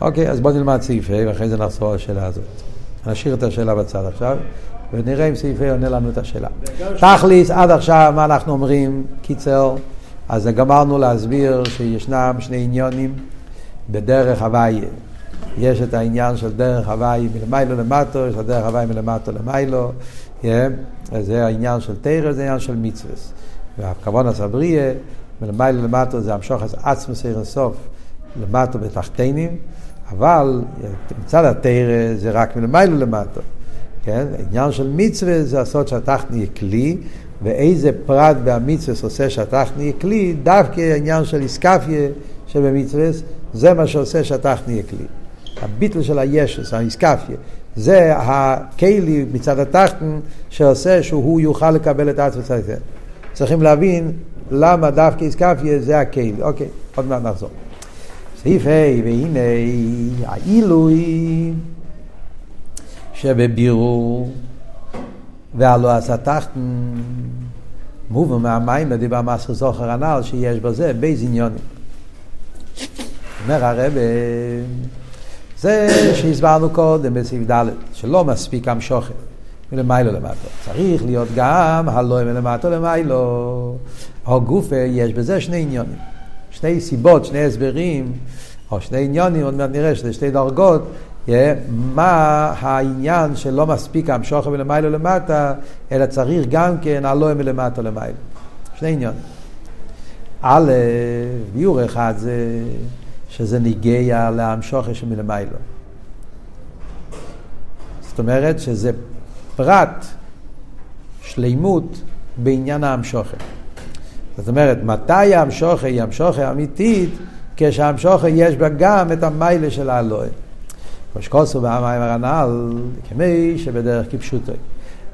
אוקיי, אז בוא נלמד סעיף ה' ואחרי זה נחזור לשאלה הזאת. נשאיר את השאלה בצד עכשיו, ונראה אם סעיף ה' עונה לנו את השאלה. תכליס, עד עכשיו, מה אנחנו אומרים? קיצר, אז גמרנו להסביר שישנם שני עניונים בדרך הוויה. יש את העניין של דרך הוואי מלמיילו למטו, יש את דרך הוואי מלמטו למיילו, yeah, זה העניין של תרא, זה העניין של מצווה. והכוון הסבריה, מלמיילו למטו זה המשוך עצמו סיר הסוף למטו בתחתינים, אבל מצד התרא זה רק מלמיילו למטו. כן? העניין של מצווה זה לעשות שהתחתן יהיה כלי, ואיזה פרט במצווה עושה שהתחתן יהיה כלי, דווקא העניין של איסקפיה שבמצווה, זה מה שעושה שהתחתן יהיה כלי. הביטל של הישוס, האיסקפיה, זה הכלי מצד התחתן שעושה שהוא יוכל לקבל את עצמו. צריכים להבין למה דווקא איסקפיה זה הכלי. אוקיי, עוד מעט נחזור. סעיף ה' והנה העילוי שבבירור והלא עשה תחתן מובן מהמים לדיבר מסר זוכר הנ"ל שיש בזה בייז עניונים. אומר הרב, זה שהסברנו קודם בסעיף ד', שלא מספיק המשוכן מלמיילו למטו. צריך להיות גם הלא מלמטו למיילו. או גופה, יש בזה שני עניונים. שני סיבות, שני הסברים, או שני עניונים, עוד מעט נראה שזה שתי דרגות, מה העניין שלא מספיק המשוכר מלמיילו למטה, אלא צריך גם כן הלא מלמטו למיילו. שני עניונים. א', ביור אחד זה שזה ניגע להמשוכר שמלמיילו. זאת אומרת שזה פרט, שלימות, בעניין המשוכר. זאת אומרת, מתי המשוכר היא המשוכר אמיתית? כשהמשוכר יש בה גם את המיילה של האלוהים. כוסו והמים הרנ"ל, כמי שבדרך כפשוטו.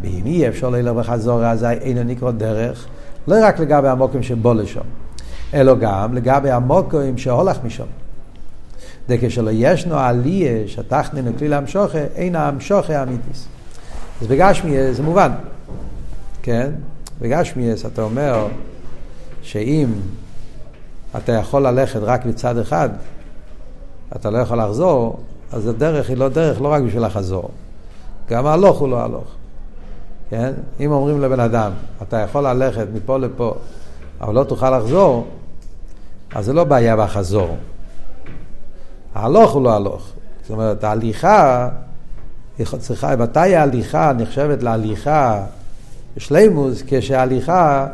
ואם אי אפשר ללך בחזור, אז אינו נקרא דרך, לא רק לגבי המוקרים שבו לשם, אלא גם לגבי המוקרים שהולך משם. דכשלא ישנו עליה שתחתן לכלי להמשוכה, אין ההמשוכה האמיתיס. אז בגשמי זה מובן, כן? בגשמי אתה אומר שאם אתה יכול ללכת רק בצד אחד, אתה לא יכול לחזור, אז הדרך היא לא דרך לא רק בשביל לחזור. גם ההלוך הוא לא הלוך. כן? אם אומרים לבן אדם, אתה יכול ללכת מפה לפה, אבל לא תוכל לחזור, אז זה לא בעיה בחזור. ההלוך הוא לא הלוך. זאת אומרת, ההליכה, צריכה, מתי ההליכה נחשבת להליכה בשלימוס, כשההליכה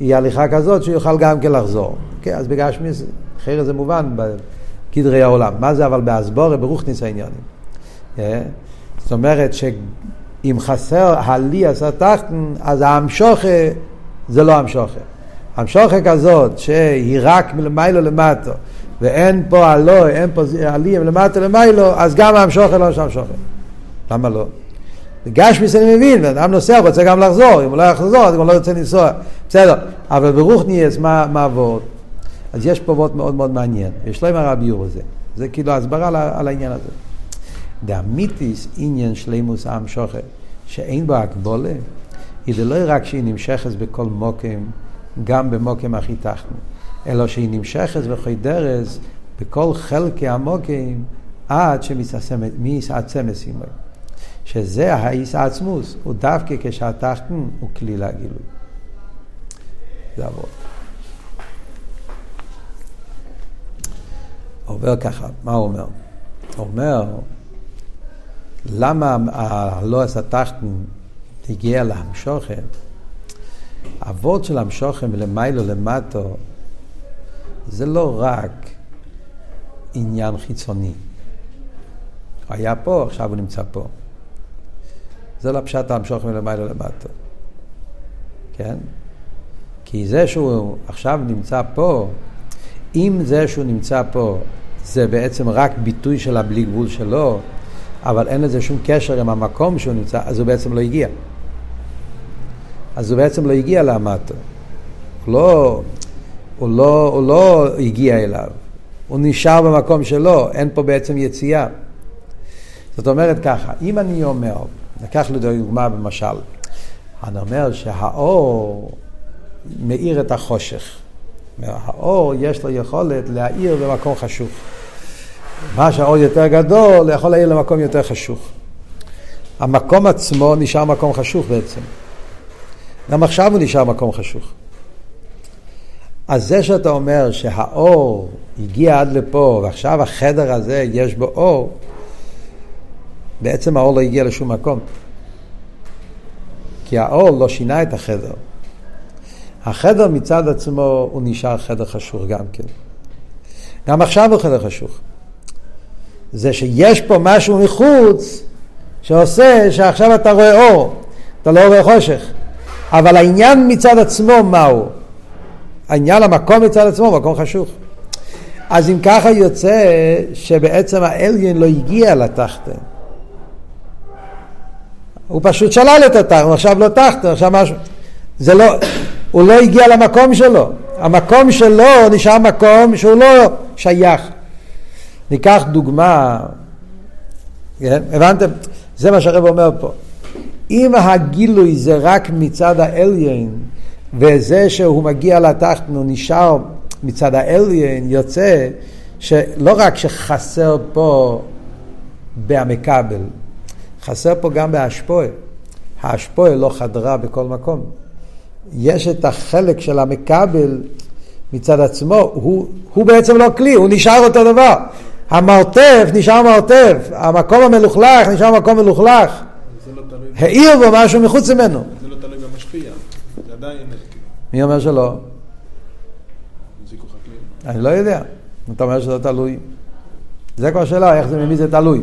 היא הליכה כזאת שהוא יוכל גם כן לחזור. כן, אז בגשמיס, אחרת זה מובן בקדרי העולם. מה זה אבל באסבורה, ברוכניס העניינים. אה? זאת אומרת שאם חסר הלי הסתחתן, אז האמשוכה זה לא אמשוכה. המשוכה כזאת שהיא רק מלמיילו למטו, ואין פה הלא, אין פה עלי מלמטו למיילו, אז גם המשוכה לא שם שוכה. למה לא? בגשמיס אני מבין, בן אדם נוסע, רוצה גם לחזור, אם הוא לא יחזור, אז הוא לא יוצא לנסוע. בסדר, אבל ברוך מה, מה עבוד? אז יש פה וורט מאוד מאוד מעניין, יש לו עם הרביור הזה. זה כאילו הסברה על, על העניין הזה. דאמיתיס עניין שלימוס עם שוכר, שאין בו הקבולה, היא לא רק שהיא נמשכת בכל מוקם, גם במוקם הכי תחתנו, אלא שהיא נמשכת דרס בכל חלקי המוקם עד שמתעצם משימוי. שזה האיס העצמוס, הוא דווקא כשהתחתן הוא כלי לגילוי. זה עבוד. עובר ככה, מה הוא אומר? הוא אומר, למה הלא הסתחתן הגיע להמשוכם? אבות של המשוכם למיילו למטו זה לא רק עניין חיצוני. הוא היה פה, עכשיו הוא נמצא פה. זה לא פשט המשוכם למיילו למטו. כן? כי זה שהוא עכשיו נמצא פה, אם זה שהוא נמצא פה זה בעצם רק ביטוי של הבלי גבול שלו, אבל אין לזה שום קשר עם המקום שהוא נמצא, אז הוא בעצם לא הגיע. אז הוא בעצם לא הגיע למטה. הוא לא, הוא לא, הוא לא הגיע אליו. הוא נשאר במקום שלו, אין פה בעצם יציאה. זאת אומרת ככה, אם אני אומר, ניקח לדוגמה במשל, אני אומר שהאור מאיר את החושך. האור יש לו יכולת להאיר במקום חשוך. מה שהאור יותר גדול, יכול להאיר למקום יותר חשוך. המקום עצמו נשאר מקום חשוך בעצם. גם עכשיו הוא נשאר מקום חשוך. אז זה שאתה אומר שהאור הגיע עד לפה ועכשיו החדר הזה יש בו אור, בעצם האור לא הגיע לשום מקום. כי האור לא שינה את החדר. החדר מצד עצמו הוא נשאר חדר חשוך גם כן. גם עכשיו הוא חדר חשוך. זה שיש פה משהו מחוץ שעושה שעכשיו אתה רואה אור, אתה לא רואה חושך. אבל העניין מצד עצמו מהו? העניין המקום מצד עצמו מקום חשוך. אז אם ככה יוצא שבעצם האליין לא הגיע לתחתן. הוא פשוט שלל את התחתן, הוא עכשיו לא תחתן, עכשיו משהו. זה לא, הוא לא הגיע למקום שלו. המקום שלו נשאר מקום שהוא לא שייך. ניקח דוגמה, כן? הבנתם? זה מה שהרב אומר פה. אם הגילוי זה רק מצד האליין, וזה שהוא מגיע לתחתן הוא נשאר מצד האליין, יוצא שלא רק שחסר פה בהמקבל, חסר פה גם בהשפועה. ההשפועה לא חדרה בכל מקום. יש את החלק של המקבל מצד עצמו, הוא, הוא בעצם לא כלי, הוא נשאר אותו דבר. המרתף נשאר מרתף, המקום המלוכלך נשאר מקום מלוכלך. לא העיר בו משהו מחוץ ממנו. זה לא תלוי במשפיע, זה עדיין... מי אומר שלא? אני לא יודע. אתה אומר שזה תלוי. זה כבר שאלה, איך זה, ממי זה תלוי.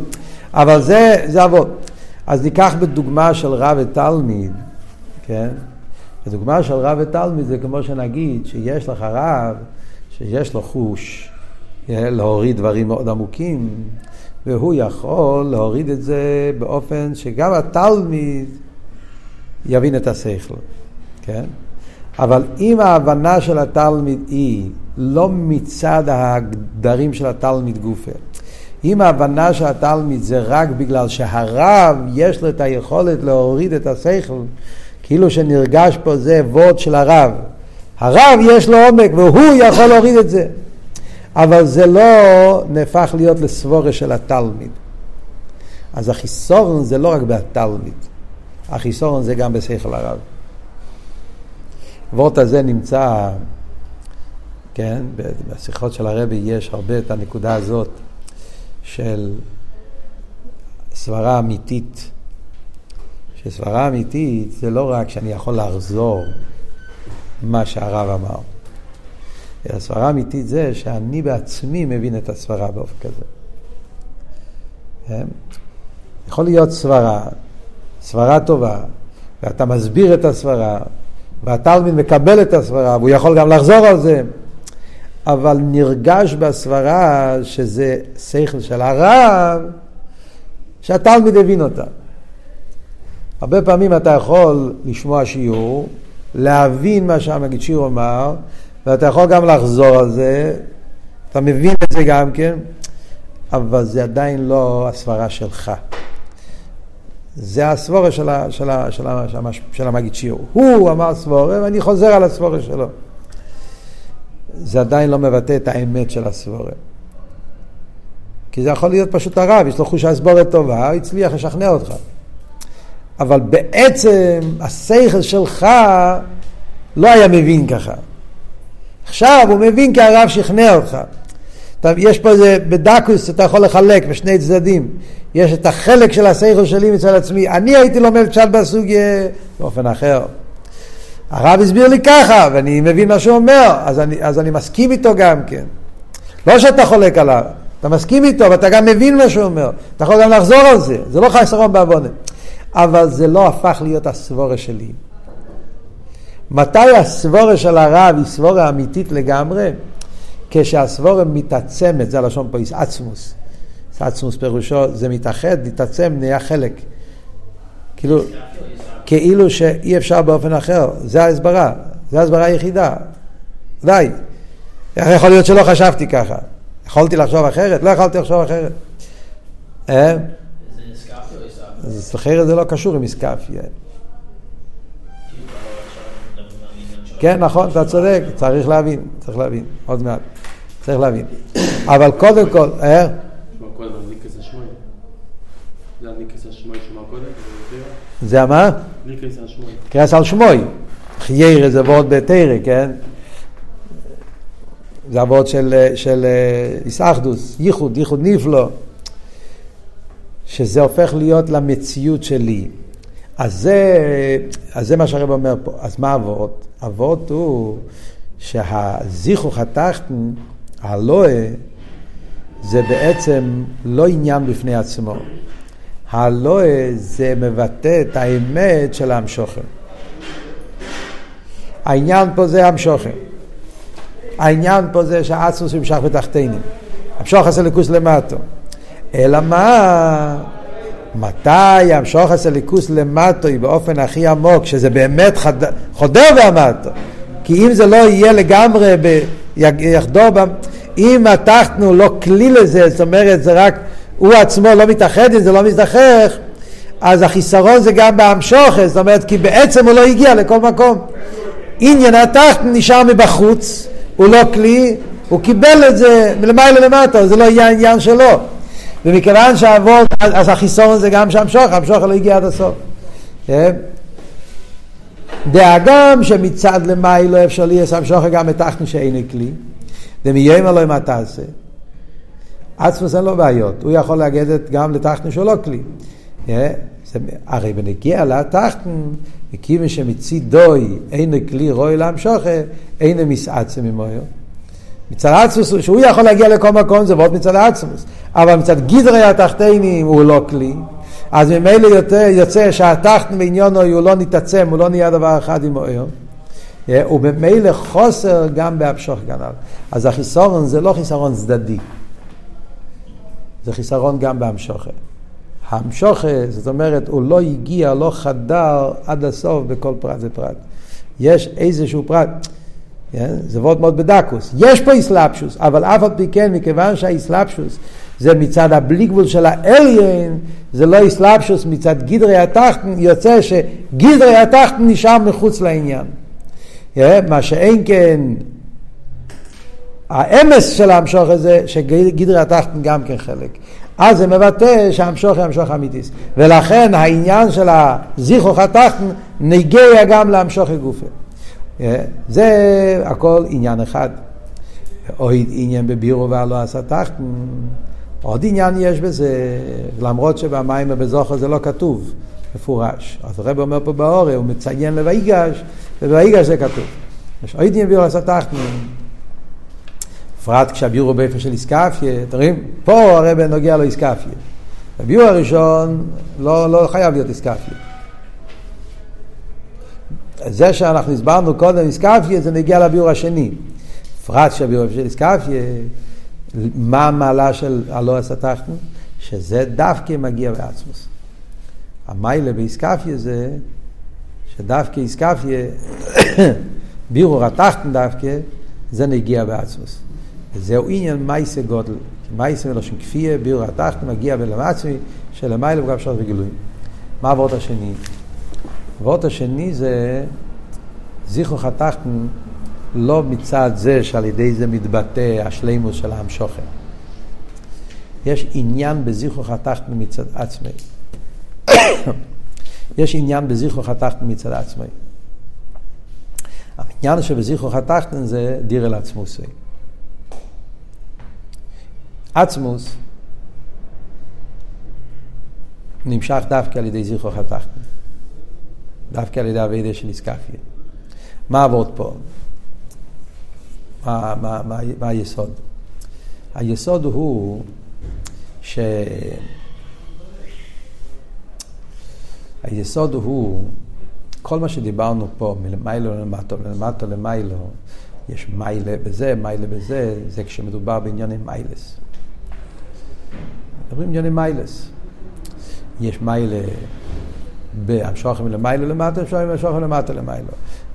אבל זה, זה אבות. אז ניקח בדוגמה של רב ותלמיד, כן? בדוגמה של רב ותלמיד זה כמו שנגיד שיש לך רב שיש לו חוש להוריד דברים מאוד עמוקים, והוא יכול להוריד את זה באופן שגם התלמיד יבין את השכל, כן? אבל אם ההבנה של התלמיד היא לא מצד הגדרים של התלמיד גופה, אם ההבנה של התלמיד זה רק בגלל שהרב יש לו את היכולת להוריד את השכל, כאילו שנרגש פה זה וורד של הרב. הרב יש לו עומק והוא יכול להוריד את זה. אבל זה לא נהפך להיות לסבורה של התלמיד. אז החיסורון זה לא רק בתלמיד, החיסורון זה גם בשכל הרב. הוורט הזה נמצא, כן, בשיחות של הרבי יש הרבה את הנקודה הזאת של סברה אמיתית. שסברה אמיתית זה לא רק שאני יכול לחזור מה שהרב אמר, אלא סברה אמיתית זה שאני בעצמי מבין את הסברה באופן כזה. כן? יכול להיות סברה, סברה טובה, ואתה מסביר את הסברה, והתלמיד מקבל את הסברה, והוא יכול גם לחזור על זה, אבל נרגש בסברה שזה שכל של הרב, שהתלמיד הבין אותה. הרבה פעמים אתה יכול לשמוע שיעור, להבין מה שהמגיד שיר אמר, ואתה יכול גם לחזור על זה, אתה מבין את זה גם כן, אבל זה עדיין לא הסברה שלך. זה הסבורה של, של, של, של, של המגיד שיעור. הוא אמר סבורה ואני חוזר על הסבורה שלו. זה עדיין לא מבטא את האמת של הסבורה. כי זה יכול להיות פשוט הרב, יש לו חוש הסבורת טובה, הוא הצליח לשכנע אותך. אבל בעצם השכל שלך לא היה מבין ככה. עכשיו הוא מבין כי הרב שכנע אותך. יש פה איזה, בדקוס אתה יכול לחלק בשני צדדים. יש את החלק של השכל שלי מצד עצמי. אני הייתי לומד פשט בסוגיה באופן אחר. הרב הסביר לי ככה, ואני מבין מה שהוא אומר, אז אני, אז אני מסכים איתו גם כן. לא שאתה חולק עליו, אתה מסכים איתו, ואתה גם מבין מה שהוא אומר. אתה יכול גם לחזור על זה, זה לא חסרון בעוונה. אבל זה לא הפך להיות הסבורה שלי. מתי הסבורה של הרב היא סבורה אמיתית לגמרי? כשהסבורה מתעצמת, זה הלשון פה, עצמוס. עצמוס פירושו, זה מתאחד, מתעצם, נהיה חלק. כאילו, כאילו שאי אפשר באופן אחר, זה ההסברה, זה ההסברה היחידה. די. איך יכול להיות שלא חשבתי ככה? יכולתי לחשוב אחרת? לא יכולתי לחשוב אחרת. אה? אז אחרת זה לא קשור עם איסקפיה. כן, נכון, אתה צודק, צריך להבין, צריך להבין, עוד מעט, צריך להבין. אבל קודם כל, אה? זה מה? קרס על שמוי. חיירה זה וורד בתרא, כן? זה הוורד של, של איסאחדוס, ייחוד, ייחוד נפלא. שזה הופך להיות למציאות שלי. אז זה, אז זה מה שהרב אומר פה. אז מה אבות? אבות הוא שהזיכוך התחתן, הלואה, זה בעצם לא עניין בפני עצמו. הלואה זה מבטא את האמת של המשוכן. העניין פה זה המשוכן. העניין פה זה שהעצמוס ימשך בתחתינים. המשוך עשה לכוס למטו. אלא מה? מתי המשוך הסליקוס למטו היא באופן הכי עמוק, שזה באמת חד... חודר במטו. כי אם זה לא יהיה לגמרי, ב... יחדור ב... אם מתחנו לא כלי לזה, זאת אומרת זה רק, הוא עצמו לא מתאחד עם זה, לא מזדחך, אז החיסרון זה גם בהמשוכת, זאת אומרת כי בעצם הוא לא הגיע לכל מקום. עניין התחתן נשאר מבחוץ, הוא לא כלי, הוא קיבל את זה מלמעלה למטה, זה לא יהיה העניין שלו. ומכיוון שהאבות, אז החיסון זה גם שהמשוך, המשוך לא הגיע עד הסוף. כן? דאגם שמצד למאי לא אפשר לי המשוך גם מתחנו שאין כלי, דמיים אלוהים מה תעשה. עצמוס אין לו בעיות, הוא יכול להגיד גם לתחנו שהוא לא כלי. הרי בנגיע לתחתן, מכיוון שמצידוי אין כלי רואי להמשוכה, אין מסעצם ממויו. מצד עצמוס, שהוא יכול להגיע לכל מקום זה ועוד מצד עצמוס. אבל מצד גדרי התחתינים הוא לא כלי. אז ממילא יוצא שהתחתן בעניונו הוא לא נתעצם, הוא לא נהיה דבר אחד עם אוהר. וממילא חוסר גם בהמשוך גנב. אז החיסרון זה לא חיסרון צדדי. זה חיסרון גם בהמשוכה. המשוכה, זאת אומרת, הוא לא הגיע, לא חדר עד הסוף בכל פרט ופרט. יש איזשהו פרט. כן? זה וורט מאוד בדקוס. יש פה איסלאפשוס, אבל אף על פי כן, מכיוון שהאיסלאפשוס זה מצד הבלי גבול של האליין, זה לא אסלאפשוס מצד גדרי התחתן, יוצא שגדרי התחתן נשאר מחוץ לעניין. מה שאין כן, האמס של המשוך הזה, שגדרי התחתן גם כן חלק. אז זה מבטא שהמשוך הוא המשוך אמיתיס. ולכן העניין של הזיכרוך התחתן נגיע גם להמשוך גופה. זה הכל עניין אחד. או עניין בבירו והלא עשה תחתן. עוד עניין יש בזה, למרות שבמים ובזוכר זה לא כתוב מפורש. אז הרב אומר פה באורא, הוא מציין לויגש, ובויגש זה כתוב. יש עוד עניין בבירו עשה תחתן. בפרט כשהביאו באופן של איסקפיה, אתם רואים? פה הרב נוגע לו איסקפיה. הביאו הראשון לא, לא חייב להיות איסקפיה. זה שאנחנו הסברנו קודם איסקפיה זה נגיע לביאור השני. בפרט שהביאו של איסקפיה, מה המעלה של הלא הסתכנו? שזה דווקא מגיע בעצמוס. המיילה באיסקפיה זה שדווקא איסקפיה, [COUGHS] בירור התחתן דווקא, זה נגיע בעצמוס. וזהו עניין מייסה גודל. מייסה מלושן כפייה, ביור התחתן מגיע בלמצמי, שלמיילה וגם שעות וגילויים. מה הוורט השני? הוורט השני זה זיכרוך התחתן לא מצד זה שעל ידי זה מתבטא השלימוס של המשוכן. יש עניין בזיכרוך התחתן מצד עצמי. [COUGHS] יש עניין בזיכרוך התחתן מצד עצמי. העניין שבזיכרוך התחתן זה דיר אל עצמוסי. עצמוס נמשך דווקא על ידי זיכרוך התחתן. דווקא על ידי אבידה של איסקפיה. מה עבוד פה? מה, מה, מה, מה היסוד? היסוד הוא ש... היסוד הוא, כל מה שדיברנו פה, מלמיילו למטו, מלמטו למיילו, יש מיילה בזה, מיילה בזה, זה כשמדובר בענייני מיילס. מדברים ענייני מיילס. יש מיילה בהמשוכם מלמיילו למטו, אפשר המשוכם למטו למיילו.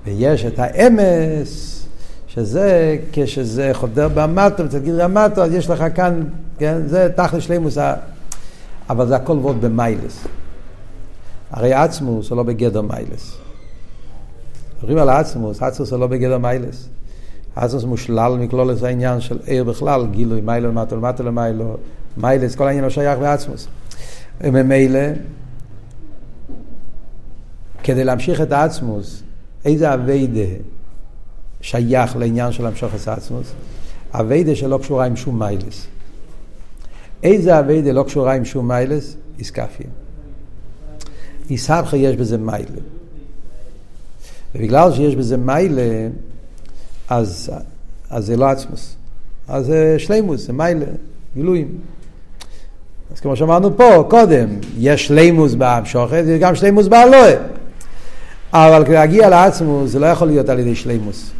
ויש את האמס שזה כשזה חודר במטו, אצל גדרי המטו, אז יש לך כאן, כן, זה תכל'ס שלימוס, אבל זה הכל ועוד במיילס. הרי עצמוס הוא לא בגדר מיילס. מדברים על עצמוס, עצמוס הוא לא בגדר מיילס. עצמוס מושלל מכלולת העניין של עיר בכלל, גילוי מיילו למטו למטו למיילו, מיילס, כל העניין לא שייך בעצמוס. וממילא, כדי להמשיך את העצמוס, איזה אביידה שייך לעניין של המשוך עצמוס, אביידה שלא קשורה עם שום מיילס. איזה אביידה לא קשורה עם שום מיילס? איסקפיה. איסהבכה יש בזה מיילה. ובגלל שיש בזה מיילה, אז, אז זה לא עצמוס. אז זה שלימוס, זה מיילה, גילויים. אז כמו שאמרנו פה קודם, יש שלימוס בהמשוכת, יש גם שלימוס באלוהה. אבל כדי להגיע לעצמוס זה לא יכול להיות על ידי שלימוס.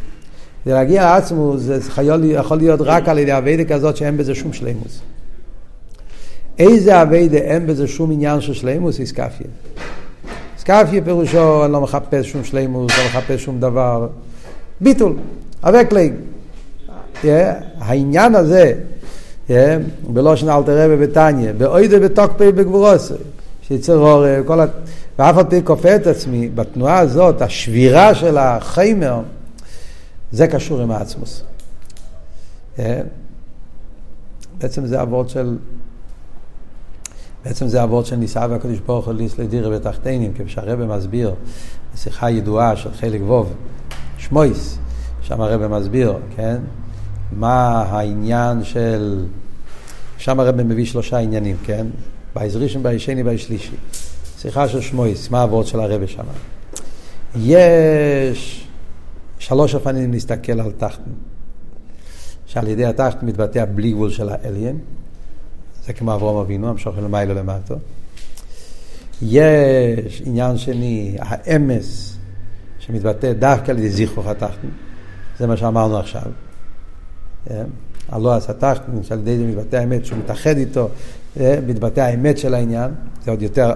כדי להגיע לעצמוס זה יכול להיות רק על ידי אביידה כזאת שאין בזה שום שלימוס. איזה אביידה אין בזה שום עניין של שלימוס? איסקפיה. איסקפיה פירושו, אני לא מחפש שום שלימוס, לא מחפש שום דבר. ביטול, אבקלג. העניין הזה, בלושן אלתר רבי בתניא, באוידה בתוקפי בגבורוסי, שיצר אור, כל ה... ואף על פי כופה את עצמי, בתנועה הזאת, השבירה של החיימר, זה קשור עם העצמוס. אה? בעצם זה אבות של... בעצם זה אבות של ניסה והקדוש ברוך הוא ליס לדירה בתחתינים, כפי שהרבא מסביר, בשיחה ידועה של חלק ווב, שמויס, שם הרבא מסביר, כן? מה העניין של... שם הרבא מביא שלושה עניינים, כן? בייז ראשון, בייז שני, בייז שלישי. שיחה של שמויס, מה אבות של הרבא שם? יש שלוש אופנים להסתכל על תחתן. שעל ידי התחתן מתבטא בלי גבול של האליין, זה כמו אברום אבינו, המשוך למיילו למטו. יש עניין שני, האמס, שמתבטא דווקא על ידי זיכרוך התחתן, זה מה שאמרנו עכשיו. אה? הלא תחתן, שעל ידי זה מתבטא האמת שהוא מתאחד איתו, אה? מתבטא האמת של העניין, זה עוד יותר,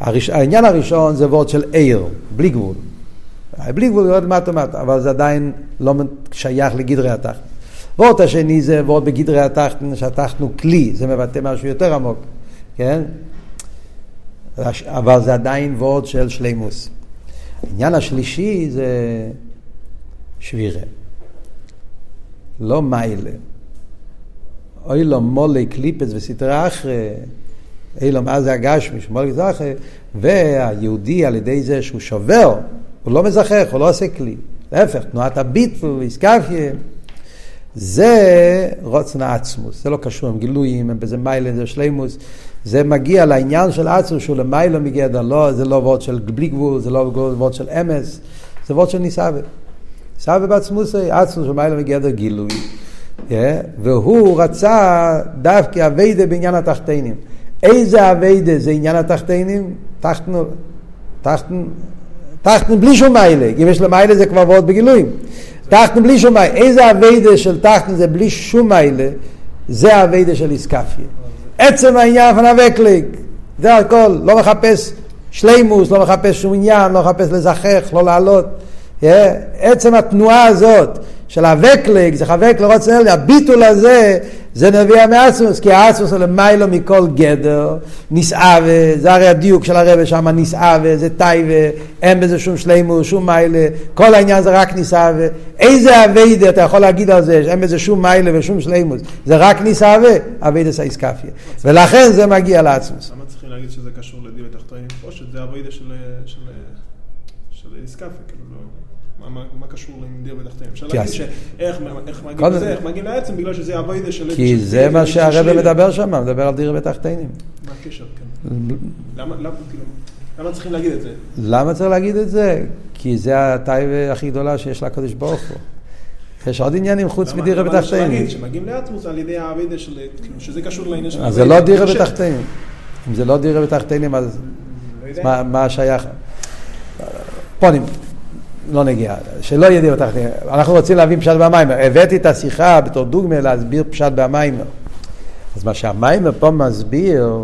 הראש... העניין הראשון זה וורד של עיר, בלי גבול. בלי גבול יורד מטה מטה, אבל זה עדיין לא שייך לגדרי התחת. וורט השני זה וורט בגדרי התחתן, שהתחתן כלי, זה מבטא משהו יותר עמוק, כן? אבל זה עדיין וורט של שלימוס. העניין השלישי זה שבירה. לא מיילה. אוי לו מולי קליפס וסתרה אחרי, אילום אז זה הגשמי, שמולי זכר, והיהודי על ידי זה שהוא שובר, הוא לא מזכח, הוא לא עושה כלי. להפך, תנועת הביטל, איסקפיה, זה רוצן העצמוס, זה לא קשור עם גילויים, הם בזה מיילה, זה שלימוס, זה מגיע לעניין של עצמוס שהוא למיילה מגדר, לא, זה לא וורד של בלי גבול, זה לא וורד של אמס, זה וורד של ניסאווה. ניסאווה בעצמוס, עצמוס של מיילה מגדר גילוי. Yeah, והוא רצה דווקא אביידה בעניין התחתינים. איזה אביידה זה עניין התחתינים? תחתנו, תחתנו, תחתנו בלי שום מיילה, אם יש לו מיילה זה כבר ועוד בגילויים. תחתנו בלי שום מיילה, איזה אביידה של תחתנו זה בלי שום מיילה, זה האביידה של איסקפיה. עצם העניין פנאבקליק, זה הכל, לא מחפש שלימוס, לא מחפש שום עניין, לא מחפש לזכך, לא לעלות. Yeah, עצם התנועה הזאת של הווקלג, זה חבק לרוצן אלה, הביטול הזה זה נביא המאסמוס, כי האסמוס הוא למיילו מכל גדר, נסעווה, זה הרי הדיוק של הרבה שם, נסעווה, זה טייבה, אין בזה שום שלימוס, שום מיילה, כל העניין זה רק נסעווה. איזה אביידה אתה יכול להגיד על זה, שאין בזה שום מיילה ושום שלימוס, זה רק נסעווה, אביידה סייסקפיה. ולכן זה מגיע לאסמוס. למה צריכים להגיד שזה קשור לדיר ותחתונים? או שזה אביידה של איסקפיה, כאילו לא... מה, קשור עם דיר ותחתיהם? אפשר להגיד שאיך מגיעים לזה, איך מגיעים לעצם, בגלל שזה אביידה של... כי זה מה שהרבא מדבר שם, מדבר על דיר ותחתינים. מה הקשר, כן. למה, כאילו, למה צריכים להגיד את זה? למה צריך להגיד את זה? כי זה הטייבה הכי גדולה שיש לקדוש ברוך הוא. יש עוד עניינים חוץ מדירה בתחתינים. שמגיעים לעצמוס על ידי האביידה של... כאילו, שזה קשור לעניין של... אז זה לא דירה בתחתינים. אם זה לא דירה בתחתינים, אז מה שייך? פונים. לא נגיע, שלא דירות תחתינים. אנחנו רוצים להבין פשט במיימר. הבאתי את השיחה בתור דוגמה להסביר פשט במיימר. אז מה שהמיימר פה מסביר,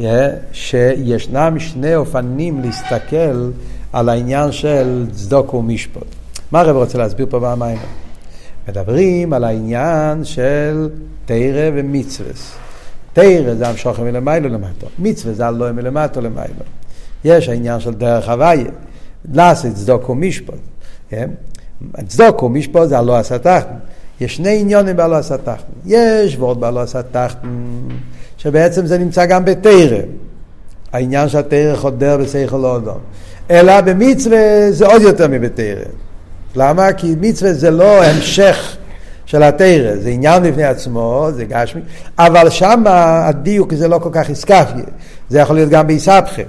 yeah, שישנם שני אופנים להסתכל על העניין של צדוק ומשפט. מה הרב רוצה להסביר פה במיימר? מדברים על העניין של תרא ומצווה. תרא זה המשוכר מלמיילו למטו, מצווה זה הלא מלמטו למיילו. יש העניין של דרך הוויה. לעשות צדוק ומשפט. כן? צדוק ומשפט זה הלא עשה תחתן. יש שני עניונים בהלא עשה תחתן. יש ועוד בהלא עשה תחתן, שבעצם זה נמצא גם בתרא. העניין שהתרא חודר בשכל אדום. אלא במצווה זה עוד יותר מבתרא. למה? כי מצווה זה לא המשך של התרא, זה עניין בפני עצמו, זה גשמי, אבל שם הדיוק זה לא כל כך איסקפיה, זה יכול להיות גם באיסבכם.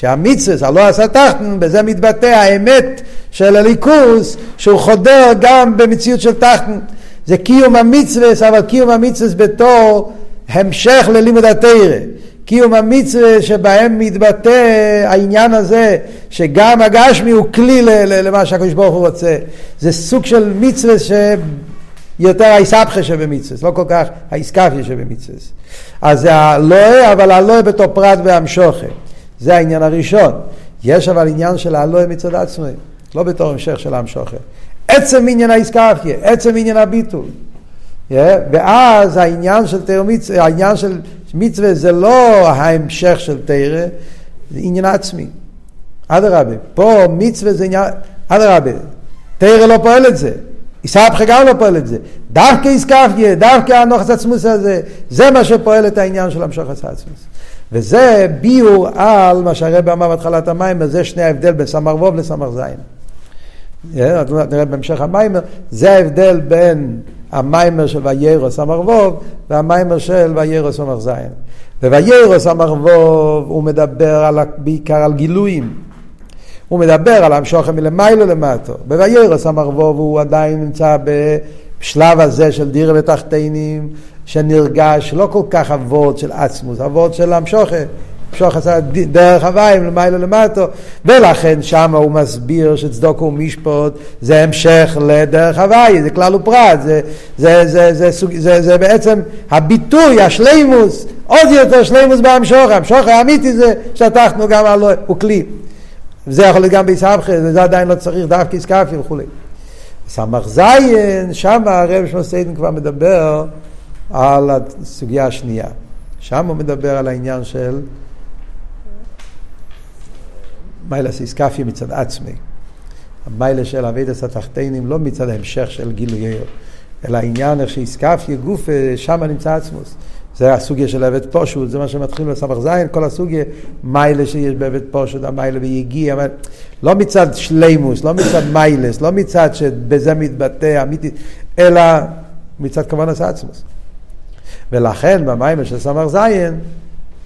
שהמצווה, הלא עשה תחתן, בזה מתבטא האמת של הליכוס, שהוא חודר גם במציאות של תחתן. זה קיום המצווה, אבל קיום המצווה בתור המשך ללימוד התרא. קיום המצווה שבהם מתבטא העניין הזה שגם הגשמי הוא כלי למה שהקדוש ברוך הוא רוצה. זה סוג של מצווה שיותר האיסבכה שבמצווה, לא כל כך האיסקפיה שבמצווה. אז זה הלואה, אבל הלואה בתור פרט והמשוכת. זה העניין הראשון. יש אבל עניין של הלואה מצד עצמי, לא בתור המשך של המשוכר. עצם עניין האיסקפיה, עצם עניין הביטול. Yeah, ואז העניין של תרא העניין של מצווה זה לא ההמשך של תרא, זה עניין עצמי. אדרבה, פה מצווה זה עניין, אדרבה, תרא לא פועל את זה. איסהפכה גם לא פועל את זה. דווקא איסקפיה, דווקא הנוחס עצמוס הזה, זה מה שפועל את העניין של המשוך עצמוס. וזה ביור על מה שהרב אמר בהתחלת המים, וזה שני ההבדל בין סמר ווב לסמר זין. נראה בהמשך המיימר, זה ההבדל בין המיימר של ויירו סמר ווב והמיימר של ויירו סמר זין. וויירו סמר ווב הוא מדבר על, בעיקר על גילויים. הוא מדבר על המשוכם מלמיילו למטו. בוויירו סמר ווב הוא עדיין נמצא בשלב הזה של דירה ותחתינים. שנרגש לא כל כך אבות של עצמוס, אבות של המשוכה, עשה דרך הוויים למעלה למטו, ולכן שם הוא מסביר שצדוקו ומשפוט זה המשך לדרך הוואי, זה כלל ופרט, זה, זה, זה, זה, זה, זה, זה בעצם הביטוי, השלימוס, עוד יותר שלימוס בהמשוכה, המשוכה האמיתי זה שטחנו גם על הוא כלי. זה יכול להיות גם ביסבכה, זה עדיין לא צריך דווקא איסקפי וכולי. סמ"ך זין, שם הרב שמוסיידן כבר מדבר על הסוגיה השנייה. שם הוא מדבר על העניין של מיילס איסקפיה מצד עצמי. המיילה של אבידס התחתינים לא מצד ההמשך של גילוי אלא העניין איך שאיסקפיה גוף, שם נמצא עצמוס. זה הסוגיה של עבד פושוט, זה מה שמתחיל בסמ"ך זין, כל הסוגיה, מיילה שיש בעבד פושוט, המיילה ביגיע, לא מצד שלימוס, לא מצד מיילס, לא מצד שבזה מתבטא אמיתי, אלא מצד כוונס עצמוס. ולכן במיילה של סמ"ך זין,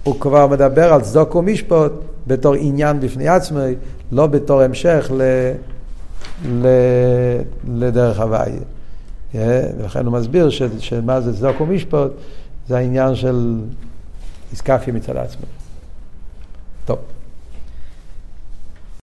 הוא כבר מדבר על צדוק ומשפוט בתור עניין בפני עצמי, לא בתור המשך ל... ל... לדרך הוויה. ולכן הוא מסביר ש... שמה זה צדוק ומשפוט, זה העניין של איסקפיה מצד עצמו. טוב.